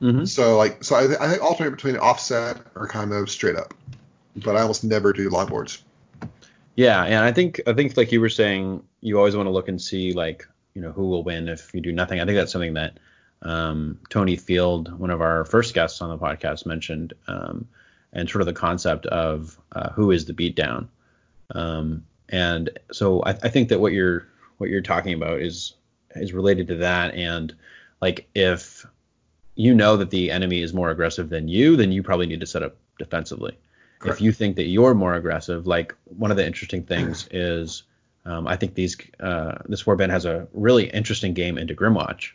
hmm So like so I, th- I think alternate between offset or kind of straight up, but I almost never do long boards. Yeah, and I think I think like you were saying, you always want to look and see like you know who will win if you do nothing. I think that's something that um, Tony Field, one of our first guests on the podcast, mentioned, um, and sort of the concept of uh, who is the beatdown. Um, and so I, I think that what you're what you're talking about is is related to that. And like if you know that the enemy is more aggressive than you, then you probably need to set up defensively. Correct. If you think that you're more aggressive, like one of the interesting things is, um, I think these uh, this warband has a really interesting game into Grymwatch.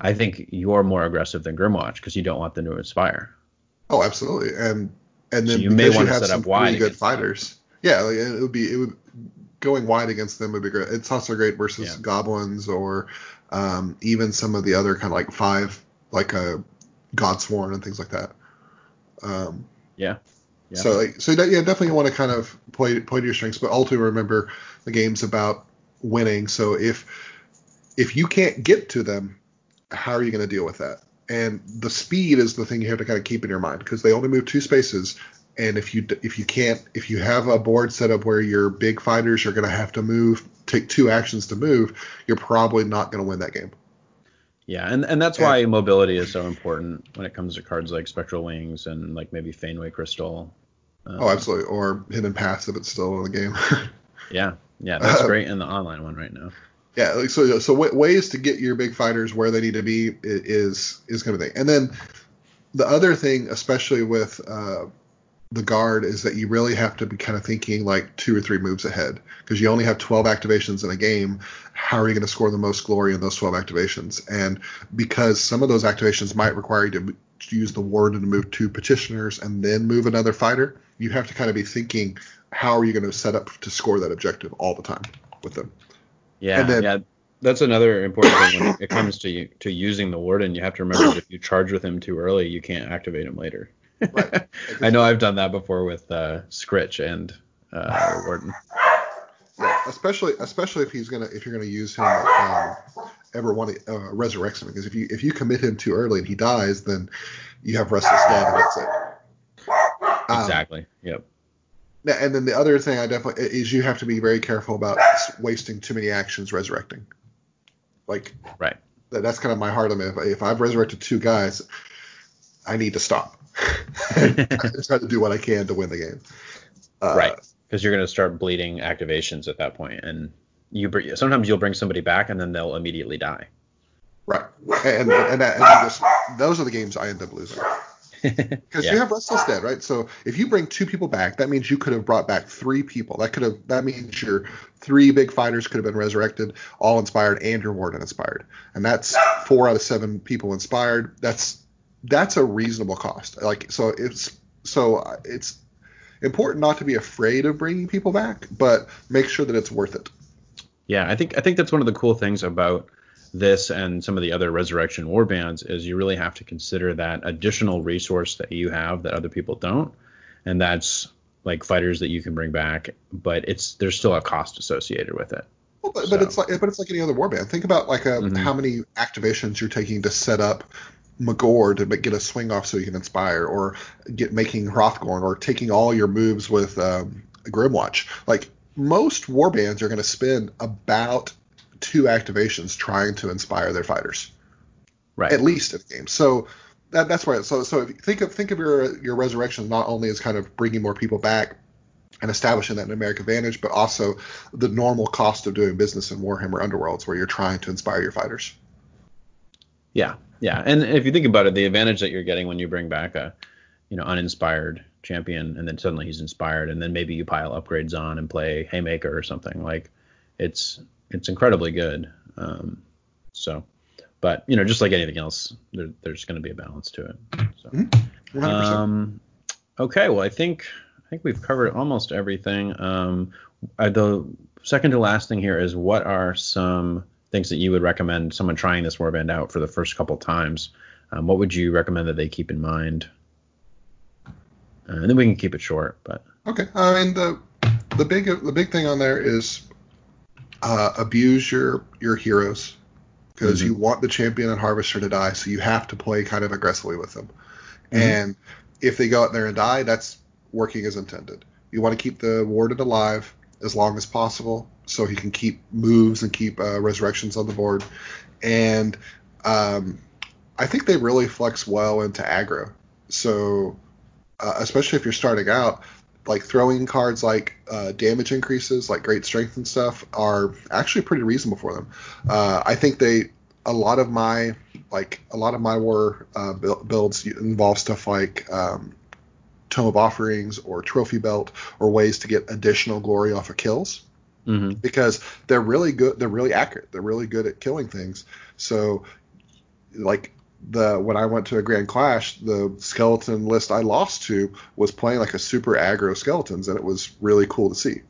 I think you're more aggressive than Grymwatch because you don't want them to inspire. Oh, absolutely, and and So then you may wanna have set up wide really good against them. fighters. Yeah, like, it would be it would going wide against them would be great. It's also great versus Yeah. goblins or um, even some of the other kind of like five like a Godsworn and things like that. Um, Yeah. Yeah. So like so yeah, definitely want to kind of play play to your strengths, but ultimately remember the game's about winning. So if if you can't get to them, how are you going to deal with that? And the speed is the thing you have to kind of keep in your mind because they only move two spaces. And if you if you can't if you have a board set up where your big fighters are going to have to move take two actions to move, you're probably not going to win that game. Yeah, and, and that's why mobility is so important when it comes to cards like Spectral Wings and like maybe Faneway Crystal. Um, Oh, absolutely. Or hidden paths if it's still in the game. Yeah, yeah, that's Uh, great in the online one right now. Yeah, so so wa- ways to get your big fighters where they need to be is is kind of thing. And then the other thing, especially with uh, the guard, is that you really have to be kind of thinking like two or three moves ahead because you only have 12 activations in a game. How are you going to score the most glory in those 12 activations? And because some of those activations might require you to use the warden to move two petitioners and then move another fighter, you have to kind of be thinking how are you going to set up to score that objective all the time with them. Yeah, then- yeah, that's another important thing when it comes to to using the warden. You have to remember that if you charge with him too early, you can't activate him later. Right. I know I've done that before with uh, Skritch and uh, warden. Yeah, especially especially if he's gonna if you're gonna use him um, ever want to uh, resurrect him because if you if you commit him too early and he dies then you have restless dead and that's it. Um, Exactly. Yep. And then the other thing I definitely is you have to be very careful about wasting too many actions resurrecting. Like Right. that, that's kind of my hard limit. If, if I've resurrected two guys, I need to stop. I try to do what I can to win the game. Uh, right. Because you're going to start bleeding activations at that point, and you br- sometimes you'll bring somebody back and then they'll immediately die. Right. And and, that, and just, those are the games I end up losing. Because Yeah. you have Restless Dead, right? So if you bring two people back, that means you could have brought back three people. That could have that means your three big fighters could have been resurrected, all inspired, and your warden inspired. And that's four out of seven people inspired. That's that's a reasonable cost. Like so it's so it's important not to be afraid of bringing people back, but make sure that it's worth it. Yeah, I think I think that's one of the cool things about this and some of the other resurrection war bands is you really have to consider that additional resource that you have that other people don't, and that's like fighters that you can bring back, but it's there's still a cost associated with it. Well, but, So- but it's like but it's like any other warband. Think about like a, Mhm. how many activations you're taking to set up Magore to get a swing off so you can inspire, or get making Hrothgorn, or taking all your moves with um, Grymwatch. Like most warbands are going to spend about two activations trying to inspire their fighters, Right. at least in a game. So that, that's where. So so if you think of think of your your resurrection not only as kind of bringing more people back, and establishing that numeric advantage, but also the normal cost of doing business in Warhammer Underworlds, where you're trying to inspire your fighters. Yeah, yeah, and if you think about it, the advantage that you're getting when you bring back a, you know, uninspired champion, and then suddenly he's inspired, and then maybe you pile upgrades on and play Haymaker or something like, it's it's incredibly good. Um, so, but you know, just like anything else, there, there's going to be a balance to it. So, mm-hmm. um, okay, well, I think I think we've covered almost everything. Um, uh, the second to last thing here is what are some things that you would recommend someone trying this warband out for the first couple times? Um, what would you recommend that they keep in mind? Uh, and then we can keep it short, but okay. I mean the the big the big thing on there is uh, abuse your your heroes because mm-hmm. you want the champion and harvester to die, so you have to play kind of aggressively with them. Mm-hmm. And if they go out there and die, that's working as intended. You want to keep the warden alive as long as possible so he can keep moves and keep uh, resurrections on the board. And um, I think they really flex well into aggro. So uh, especially if you're starting out, like throwing cards like uh, damage increases, like great strength and stuff, are actually pretty reasonable for them. Uh, I think they a lot of my like a lot of my war uh, builds involve stuff like um, tome of offerings or trophy belt or ways to get additional glory off of kills. Mm-hmm. Because they're really good, they're really accurate, they're really good at killing things. So, like the when I went to a Grand Clash, the skeleton list I lost to was playing like a super aggro skeletons, and it was really cool to see.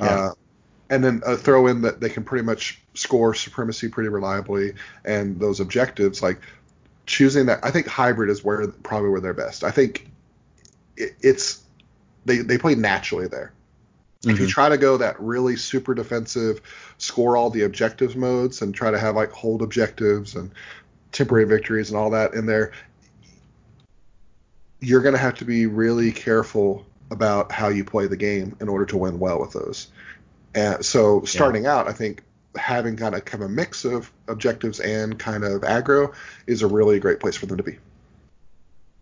Yeah. Uh, and then uh, throw in that they can pretty much score supremacy pretty reliably, and those objectives like choosing that. I think hybrid is where probably where they're best. I think it, it's they they play naturally there. Mm-hmm. If you mm-hmm. try to go that really super defensive, score all the objectives modes, and try to have like hold objectives and temporary victories and all that in there, you're going to have to be really careful about how you play the game in order to win well with those. And so starting yeah. out, I think having kind of kind of a mix of objectives and kind of aggro is a really great place for them to be.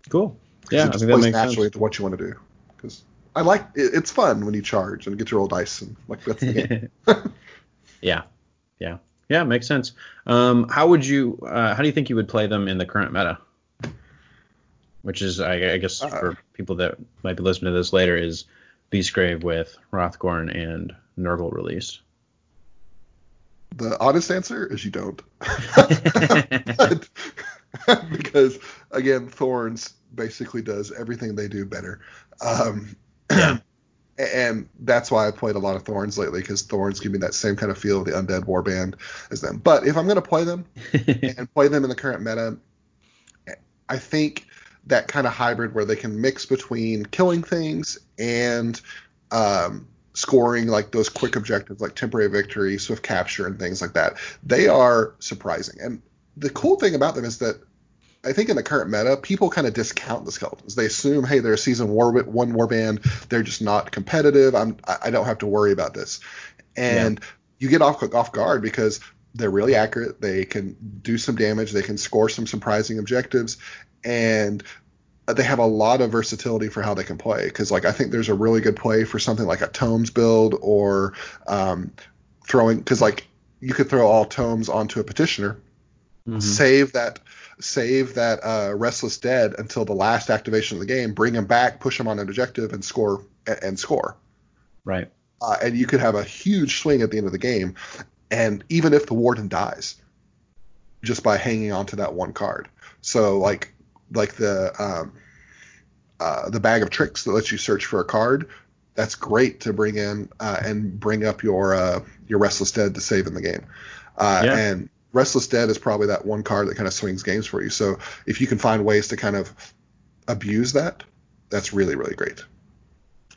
Cool. Yeah, it just plays naturally sense. into what you want to do. Because I like it, it's fun when you charge and get to roll dice and like that's the game. yeah, yeah. Yeah, makes sense. Um, how would you? Uh, how do you think you would play them in the current meta? Which is, I, I guess, uh, for people that might be listening to this later, is Beastgrave with Hrothgorn and Nurgle released. The honest answer is you don't. because again, Thorns basically does everything they do better. Um, yeah. And that's why I played a lot of Thorns lately because Thorns give me that same kind of feel of the undead warband as them. But if I'm going to play them and play them in the current meta, I think that kind of hybrid where they can mix between killing things and um, scoring like those quick objectives like temporary victory, swift capture, and things like that, they are surprising. And the cool thing about them is that I think in the current meta, people kind of discount the skeletons. They assume, hey, they're a season war one warband. They're just not competitive. I'm I don't have to worry about this. And yeah. you get off off guard because they're really accurate. They can do some damage. They can score some surprising objectives, and they have a lot of versatility for how they can play. Because like I think there's a really good play for something like a tomes build or um, throwing because like you could throw all tomes onto a petitioner, mm-hmm. save that save that uh, Restless Dead until the last activation of the game, bring him back, push him on an objective, and score and score. Right. Uh, and you could have a huge swing at the end of the game, and even if the warden dies, just by hanging on to that one card. So like like the um, uh, the bag of tricks that lets you search for a card. That's great to bring in uh, and bring up your uh, your Restless Dead to save in the game. Uh, yeah. And Restless Dead is probably that one card that kind of swings games for you. So if you can find ways to kind of abuse that, that's really really great.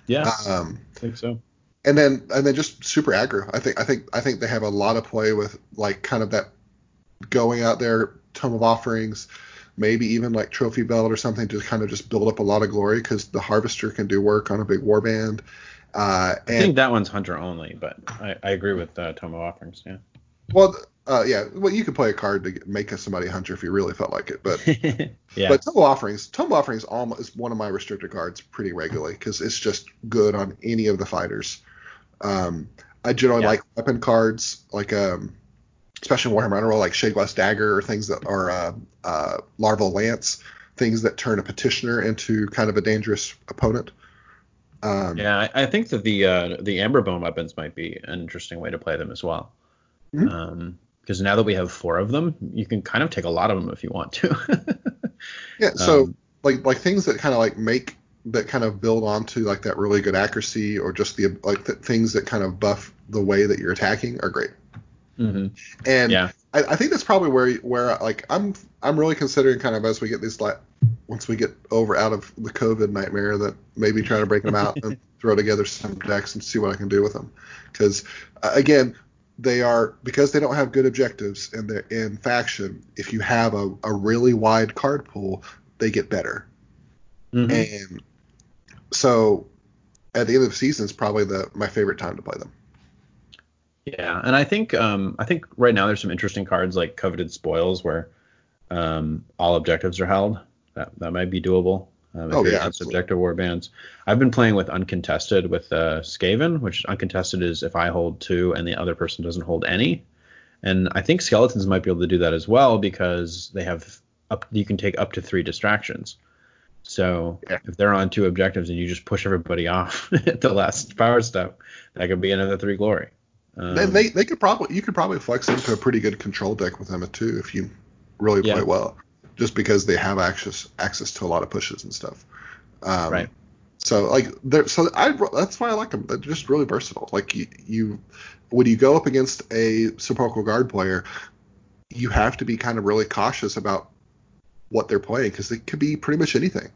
Yeah, um, I think so. And then and then just super aggro. I think I think I think they have a lot of play with like kind of that going out there tome of offerings, maybe even like trophy belt or something to kind of just build up a lot of glory because the harvester can do work on a big warband. Uh, I think that one's hunter only, but I, I agree with uh, tome of offerings. Yeah. Well, Uh, yeah, well, you could play a card to get, make somebody hunter if you really felt like it, but yeah. but Tome of Offerings, Tome of Offerings almost is one of my restricted cards pretty regularly because it's just good on any of the fighters. Um, I generally Yeah. like weapon cards, like um, especially in Warhammer Underworld, like Shadeglass Dagger or things that are uh, uh, Larval Lance, things that turn a petitioner into kind of a dangerous opponent. Um, Yeah, I, I think that the uh, the amber bone weapons might be an interesting way to play them as well. Mhm. Because now that we have four of them, you can kind of take a lot of them if you want to. Yeah, so Um, like like things that kind of like make that kind of build onto like that really good accuracy or just the like the things that kind of buff the way that you're attacking are great. hmm And Yeah. I, I think that's probably where where like I'm I'm really considering kind of as we get these like once we get over out of the COVID nightmare that maybe try to break them out and throw together some decks and see what I can do with them because uh, again they are because they don't have good objectives in the in faction if you have a, a really wide card pool they get better Mhm. and so at the end of the season is probably the my favorite time to play them Yeah, and I think um, I think right now there's some interesting cards like coveted spoils where um, all objectives are held. That that might be doable. Um, Oh, yeah, absolutely. objective war bands. I've been playing with uncontested with uh, Skaven, which uncontested is if I hold two and the other person doesn't hold any. And I think skeletons might be able to do that as well because they have up you can take up to three distractions. So Yeah. if they're on two objectives and you just push everybody off at the last power step, that could be another three glory. Um, Then they, they could probably you could probably flex into a pretty good control deck with them too if you really play well, just because they have access access to a lot of pushes and stuff. Um, Right. So like they're so I that's why I like them. They're just really versatile. Like you, you when you go up against a sepulchral guard player, you have to be kind of really cautious about what they're playing because it could be pretty much anything.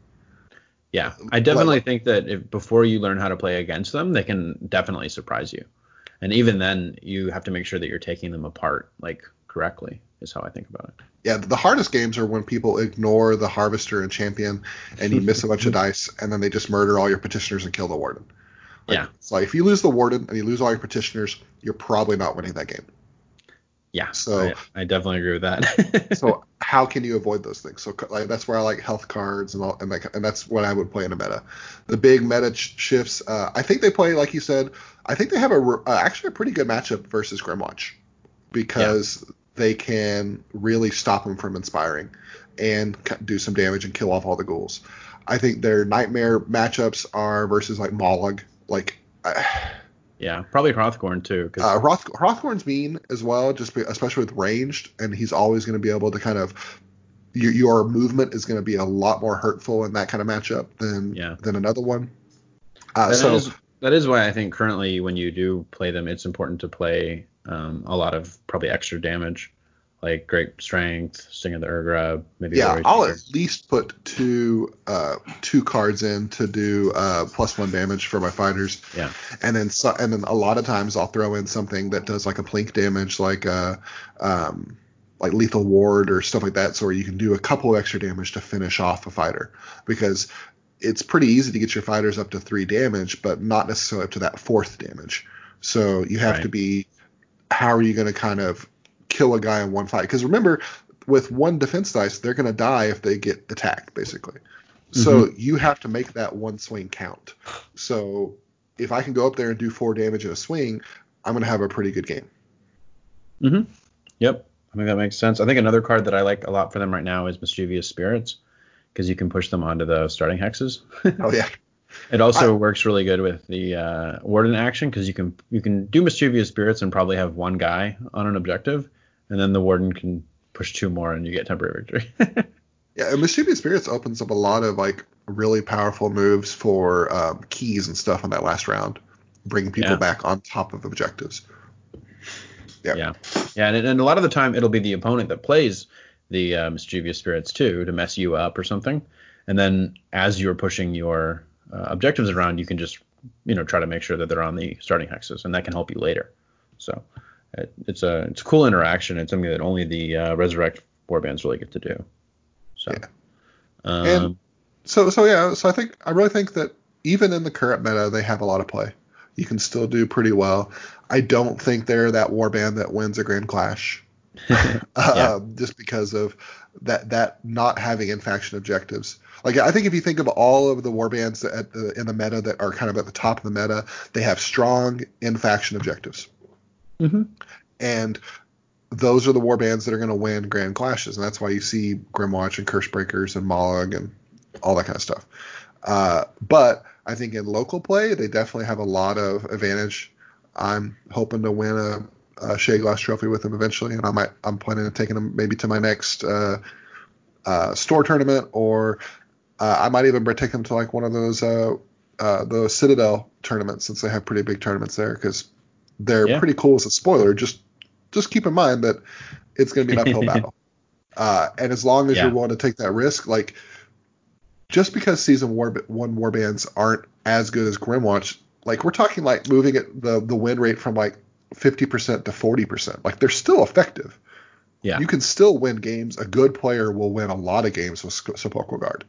Yeah, I definitely think that if before you learn how to play against them, they can definitely surprise you. And even then, you have to make sure that you're taking them apart like correctly. Is how I think about it. Yeah, the hardest games are when people ignore the harvester and champion, and you miss a bunch of dice, and then they just murder all your petitioners and kill the warden. Like, Yeah. So if you lose the warden and you lose all your petitioners, you're probably not winning that game. Yeah. So- I, I definitely agree with that. So how can you avoid those things? So like that's where I like health cards and all, and like and that's what I would play in a meta. The big meta sh- shifts. Uh, I think they play like you said. I think they have a uh, actually a pretty good matchup versus Grymwatch because they can really stop them from inspiring and do some damage and kill off all the ghouls. I think their nightmare matchups are versus like Mollog. Like uh, yeah, probably Hrothgorn too. 'cause- uh, Hroth- Hrothgorn's mean as well, just be, especially with ranged, and he's always going to be able to kind of your, your movement is going to be a lot more hurtful in that kind of matchup than Yeah. than another one. Uh, That so is- that is why I think currently when you do play them, it's important to play um, a lot of probably extra damage, like great strength, sting of the Urgrab, maybe. yeah, I'll at least put two uh, two cards in to do uh, plus one damage for my fighters. Yeah. and then so, and then a lot of times I'll throw in something that does like a plink damage, like uh, um, like lethal ward or stuff like that, so where you can do a couple extra damage to finish off a fighter because it's pretty easy to get your fighters up to three damage, but not necessarily up to that fourth damage. So you have Right. to be how are you going to kind of kill a guy in one fight? Because remember, with one defense dice, they're going to die if they get attacked, basically. So you have to make that one swing count. So if I can go up there and do four damage in a swing, I'm going to have a pretty good game. hmm Yep. I think that makes sense. I think another card that I like a lot for them right now is Mischievous Spirits because you can push them onto the starting hexes. Oh yeah, It also works really good with the uh, warden action because you can you can do mischievous spirits and probably have one guy on an objective, and then the warden can push two more and you get temporary victory. yeah. And Mischievous Spirits opens up a lot of like really powerful moves for um, keys and stuff on that last round, bringing people Yeah. back on top of objectives. Yeah. yeah, yeah, and, and a lot of the time it'll be the opponent that plays the uh, mischievous spirits too to mess you up or something, and then as you're pushing your uh, objectives around, you can just you know try to make sure that they're on the starting hexes, and that can help you later. So it, it's a it's a cool interaction. It's something that only the uh, resurrect warbands really get to do. So. Yeah. Um, And- So so yeah, so I think I really think that even in the current meta, they have a lot of play. You can still do pretty well. I don't think they're that warband that wins a Grand Clash. yeah. Um, just because of that that not having in faction objectives. Like I think if you think of all of the warbands at the, in the meta that are kind of at the top of the meta, they have strong in faction objectives. Mm-hmm. And those are the warbands that are going to win grand clashes, and that's why you see Grymwatch and Cursebreakers and Mollog and all that kind of stuff. Uh, but I think in local play, they definitely have a lot of advantage. I'm hoping to win a uh, Shadeglass Trophy with him eventually, and I might I'm planning on taking him maybe to my next uh, uh, store tournament, or uh, I might even take him to like one of those uh, uh, the Citadel tournaments since they have pretty big tournaments there because they're yeah. pretty cool as a spoiler. Just just keep in mind that it's going to be an uphill battle, and as long as yeah. you're willing to take that risk, like just because season war one warbands aren't as good as Grymwatch, like we're talking like moving it the the win rate from like 50% to 40%. Like they're still effective. Yeah. You can still win games. A good player will win a lot of games with Sepulchral Guard.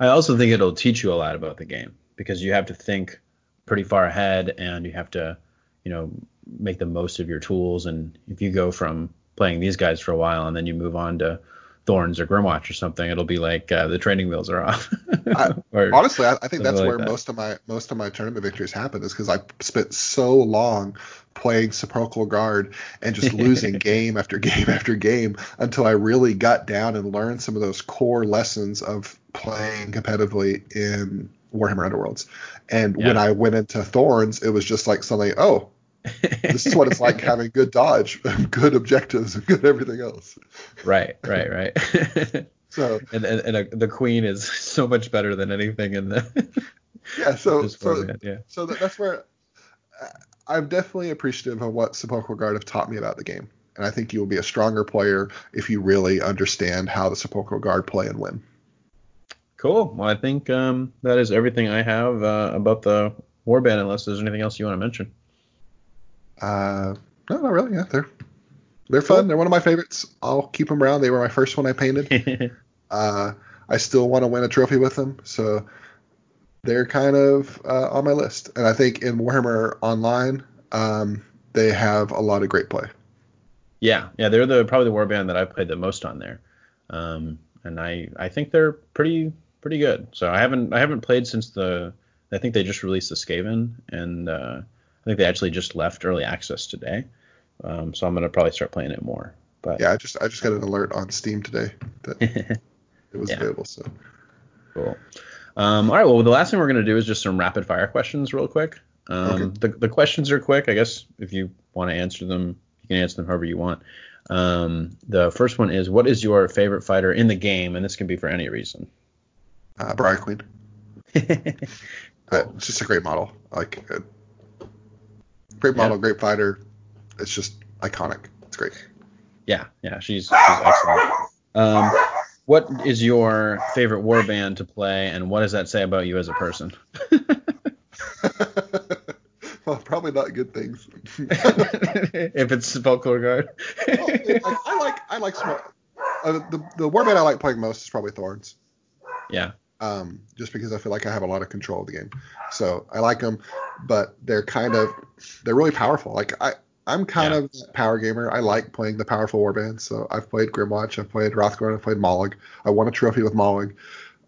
I also think it'll teach you a lot about the game because you have to think pretty far ahead and you have to, you know, make the most of your tools. And if you go from playing these guys for a while and then you move on to Thorns or Grymwatch or something, it'll be like uh, the training wheels are off. I, honestly, I, I think that's like where that. most of my most of my tournament victories happen is because I spent so long playing Sepulchral Guard and just losing game after game after game until I really got down and learned some of those core lessons of playing competitively in Warhammer Underworlds. And yeah. when I went into Thorns, it was just like suddenly, oh, this is what it's like having good dodge, good objectives, and good everything else. Right, right, right. so and and, and a, the queen is so much better than anything in the. yeah. So so yeah. So that's where I'm definitely appreciative of what Sepulchral Guard have taught me about the game, and I think you will be a stronger player if you really understand how the Sepulchral Guard play and win. Cool. Well, I think um, that is everything I have uh, about the warband. Unless there's anything else you want to mention. Uh, no, not really. Yeah, they're they're fun. They're one of my favorites. I'll keep them around. They were my first one I painted. uh, I still want to win a trophy with them, so they're kind of uh, on my list. And I think in Warhammer Online, um, they have a lot of great play. Yeah, yeah, they're the probably the warband that I've played the most on there, um, and I I think they're pretty pretty good. So I haven't I haven't played since the I think they just released the Skaven, and uh, I think they actually just left early access today. Um, so I'm gonna probably start playing it more. But yeah, I just I just got an alert on Steam today that it was yeah. available. So cool. Um, all right. Well, the last thing we're gonna do is just some rapid fire questions, real quick. Um, okay. the, the questions are quick. I guess if you want to answer them, you can answer them however you want. Um, the first one is, what is your favorite fighter in the game? And this can be for any reason. Uh, Briar Queen. uh, it's just a great model. Like uh, Great model, yeah. great fighter. It's just iconic. It's great. Yeah, yeah, she's, she's excellent. Um, what is your favorite warband to play, and what does that say about you as a person? well, probably not good things. if it's Sepulchral Guard. well, I like I like small. Uh, the the warband I like playing most is probably Thorns. Yeah um, just because I feel like I have a lot of control of the game. So I like them, but they're kind of they're really powerful. Like I I'm kind yeah. of a power gamer. I like playing the powerful warbands. So I've played Grymwatch, I've played Hrothgorn, I've played Mollog. I won a trophy with Mollog.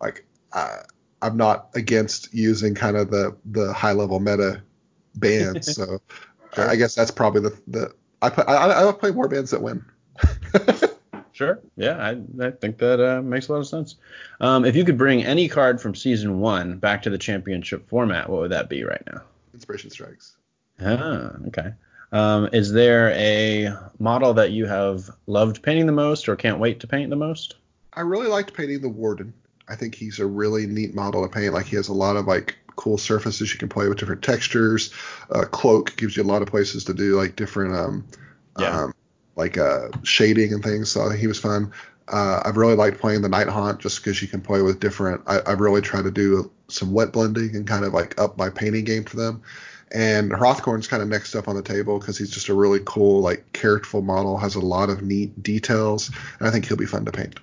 Like uh, I'm not against using kind of the the high level meta bands. so sure. I guess that's probably the the I play I, I play warbands that win. Sure. Yeah, I, I think that uh, makes a lot of sense. Um, if you could bring any card from season one back to the championship format, what would that be right now? Inspiration Strikes. Ah, okay. Um, is there a model that you have loved painting the most or can't wait to paint the most? I really liked painting the Warden. I think he's a really neat model to paint. Like he has a lot of like cool surfaces you can play with different textures. Uh, cloak gives you a lot of places to do like different um, yeah. um like uh, shading and things. So he was fun. Uh, I've really liked playing the Nighthaunt just because you can play with different. I, I've really tried to do some wet blending and kind of like up my painting game for them. And Hrothgorn's kind of next up on the table because he's just a really cool, like, characterful model, has a lot of neat details, and I think he'll be fun to paint.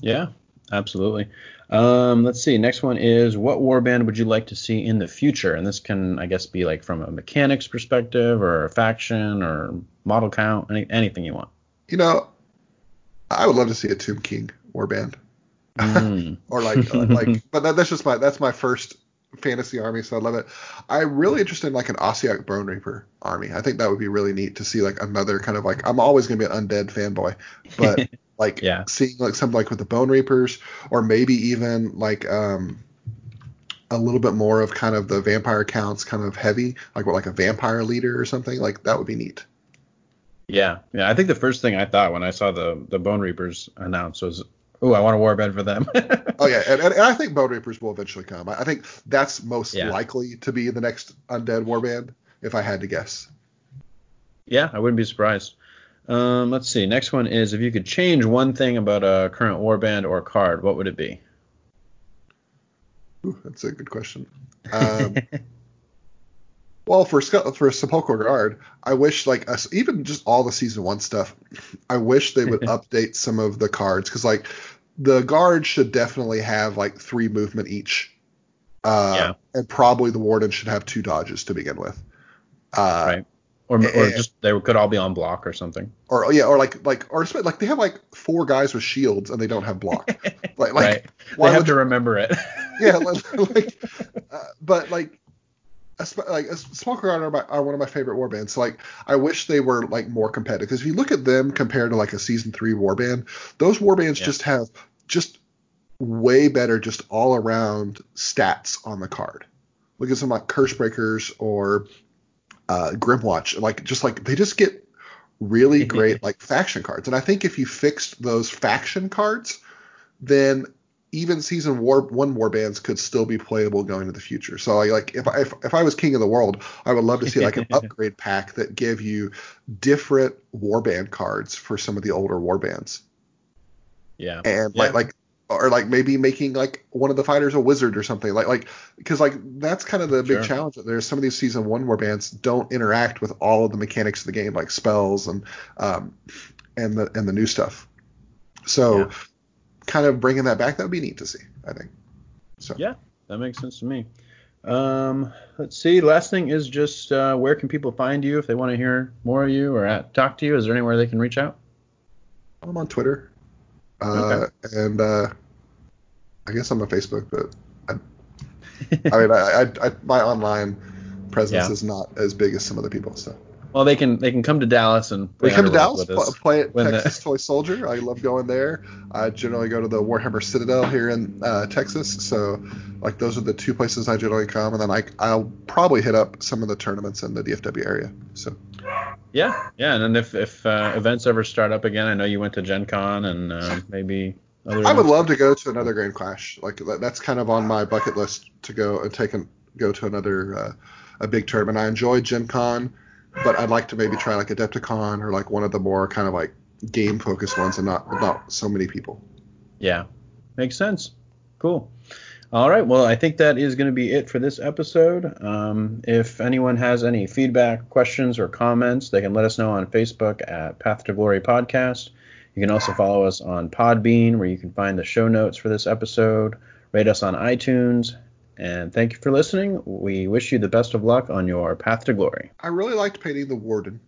Yeah, absolutely. Um, let's see. Next one is what warband would you like to see in the future? And this can, I guess, be like from a mechanics perspective or a faction or model count, any, anything you want. You know, I would love to see a Tomb King warband. Mm. or like like but that, that's just my that's my first fantasy army so i love it i'm really interested in like an Ossiarch Bonereaper army i think that would be really neat to see like another kind of like i'm always going to be an undead fanboy but like Yeah. seeing like something like with the Bonereapers or maybe even like um a little bit more of kind of the vampire counts kind of heavy like what like a vampire leader or something like that would be neat Yeah, yeah. I think the first thing I thought when I saw the the Bonereapers announced was, "Oh, I want a warband for them." Oh yeah, and, and, and I think Bone Reapers will eventually come. I, I think that's most Yeah. likely to be the next undead warband, if I had to guess. yeah, I wouldn't be surprised. Um, let's see. Next one is if you could change one thing about a current warband or card, what would it be? Ooh, that's a good question. Um, well, for for Sepulchral Guard, I wish like us even just all the season one stuff. I wish they would update some of the cards because like the guard should definitely have like three movement each. Uh, Yeah. And probably the warden should have two dodges to begin with. Uh, right. Or, or eh. just they could all be on block or something. or yeah, or like like or like they have like four guys with shields and they don't have block. Like like right. why they have would to remember it. yeah, like, like uh, but like. Like a Smoke are, my, are one of my favorite warbands. So like, I wish they were like more competitive because if you look at them compared to like a season three warband, those warbands Yeah. just have just way better just all around stats on the card. Look at some like Cursebreakers or uh, Grymwatch. Like just like they just get really great like faction cards. And I think if you fixed those faction cards, then even season war one war bands could still be playable going to the future. So I like if I if, if I was king of the world, I would love to see like an upgrade pack that give you different warband cards for some of the older warbands. yeah. And Yeah. like like or like maybe making like one of the fighters a wizard or something like like because like that's kind of the big Sure. challenge there's some of these season one warbands don't interact with all of the mechanics of the game like spells and um and the and the new stuff so Yeah. Kind of bringing that back that would be neat to see i think so Yeah, that makes sense to me. Um, let's see. Last thing is just uh, where can people find you if they want to hear more of you or at, talk to you? Is there anywhere they can reach out? i'm on twitter uh and uh i guess i'm on facebook but i, I mean I, I, I my online presence Yeah. is not as big as some other people so Well, they can they can come to Dallas and play come to Dallas, with pl- us. play at when the- Texas Toy Soldier. I love going there. I generally go to the Warhammer Citadel here in uh, Texas. So, like, those are the two places I generally come. And then I, I'll probably hit up some of the tournaments in the DFW area. So, Yeah, yeah. And then if if uh, events ever start up again, I know you went to Gen Con and uh, maybe other. I would love to go to another Grand Clash. Like, that's kind of on my bucket list to go and take and go to another uh, a big tournament. I enjoy Gen Con, but I'd like to maybe try like Adepticon or like one of the more kind of like game focused ones and not not so many people. Yeah, makes sense. Cool. All right. Well, I think that is going to be it for this episode. Um, if anyone has any feedback, questions, or comments, they can let us know on Facebook at Path to Glory Podcast. You can also follow us on Podbean, where you can find the show notes for this episode. Rate us on iTunes. And thank you for listening. We wish you the best of luck on your path to glory. I really liked painting the warden.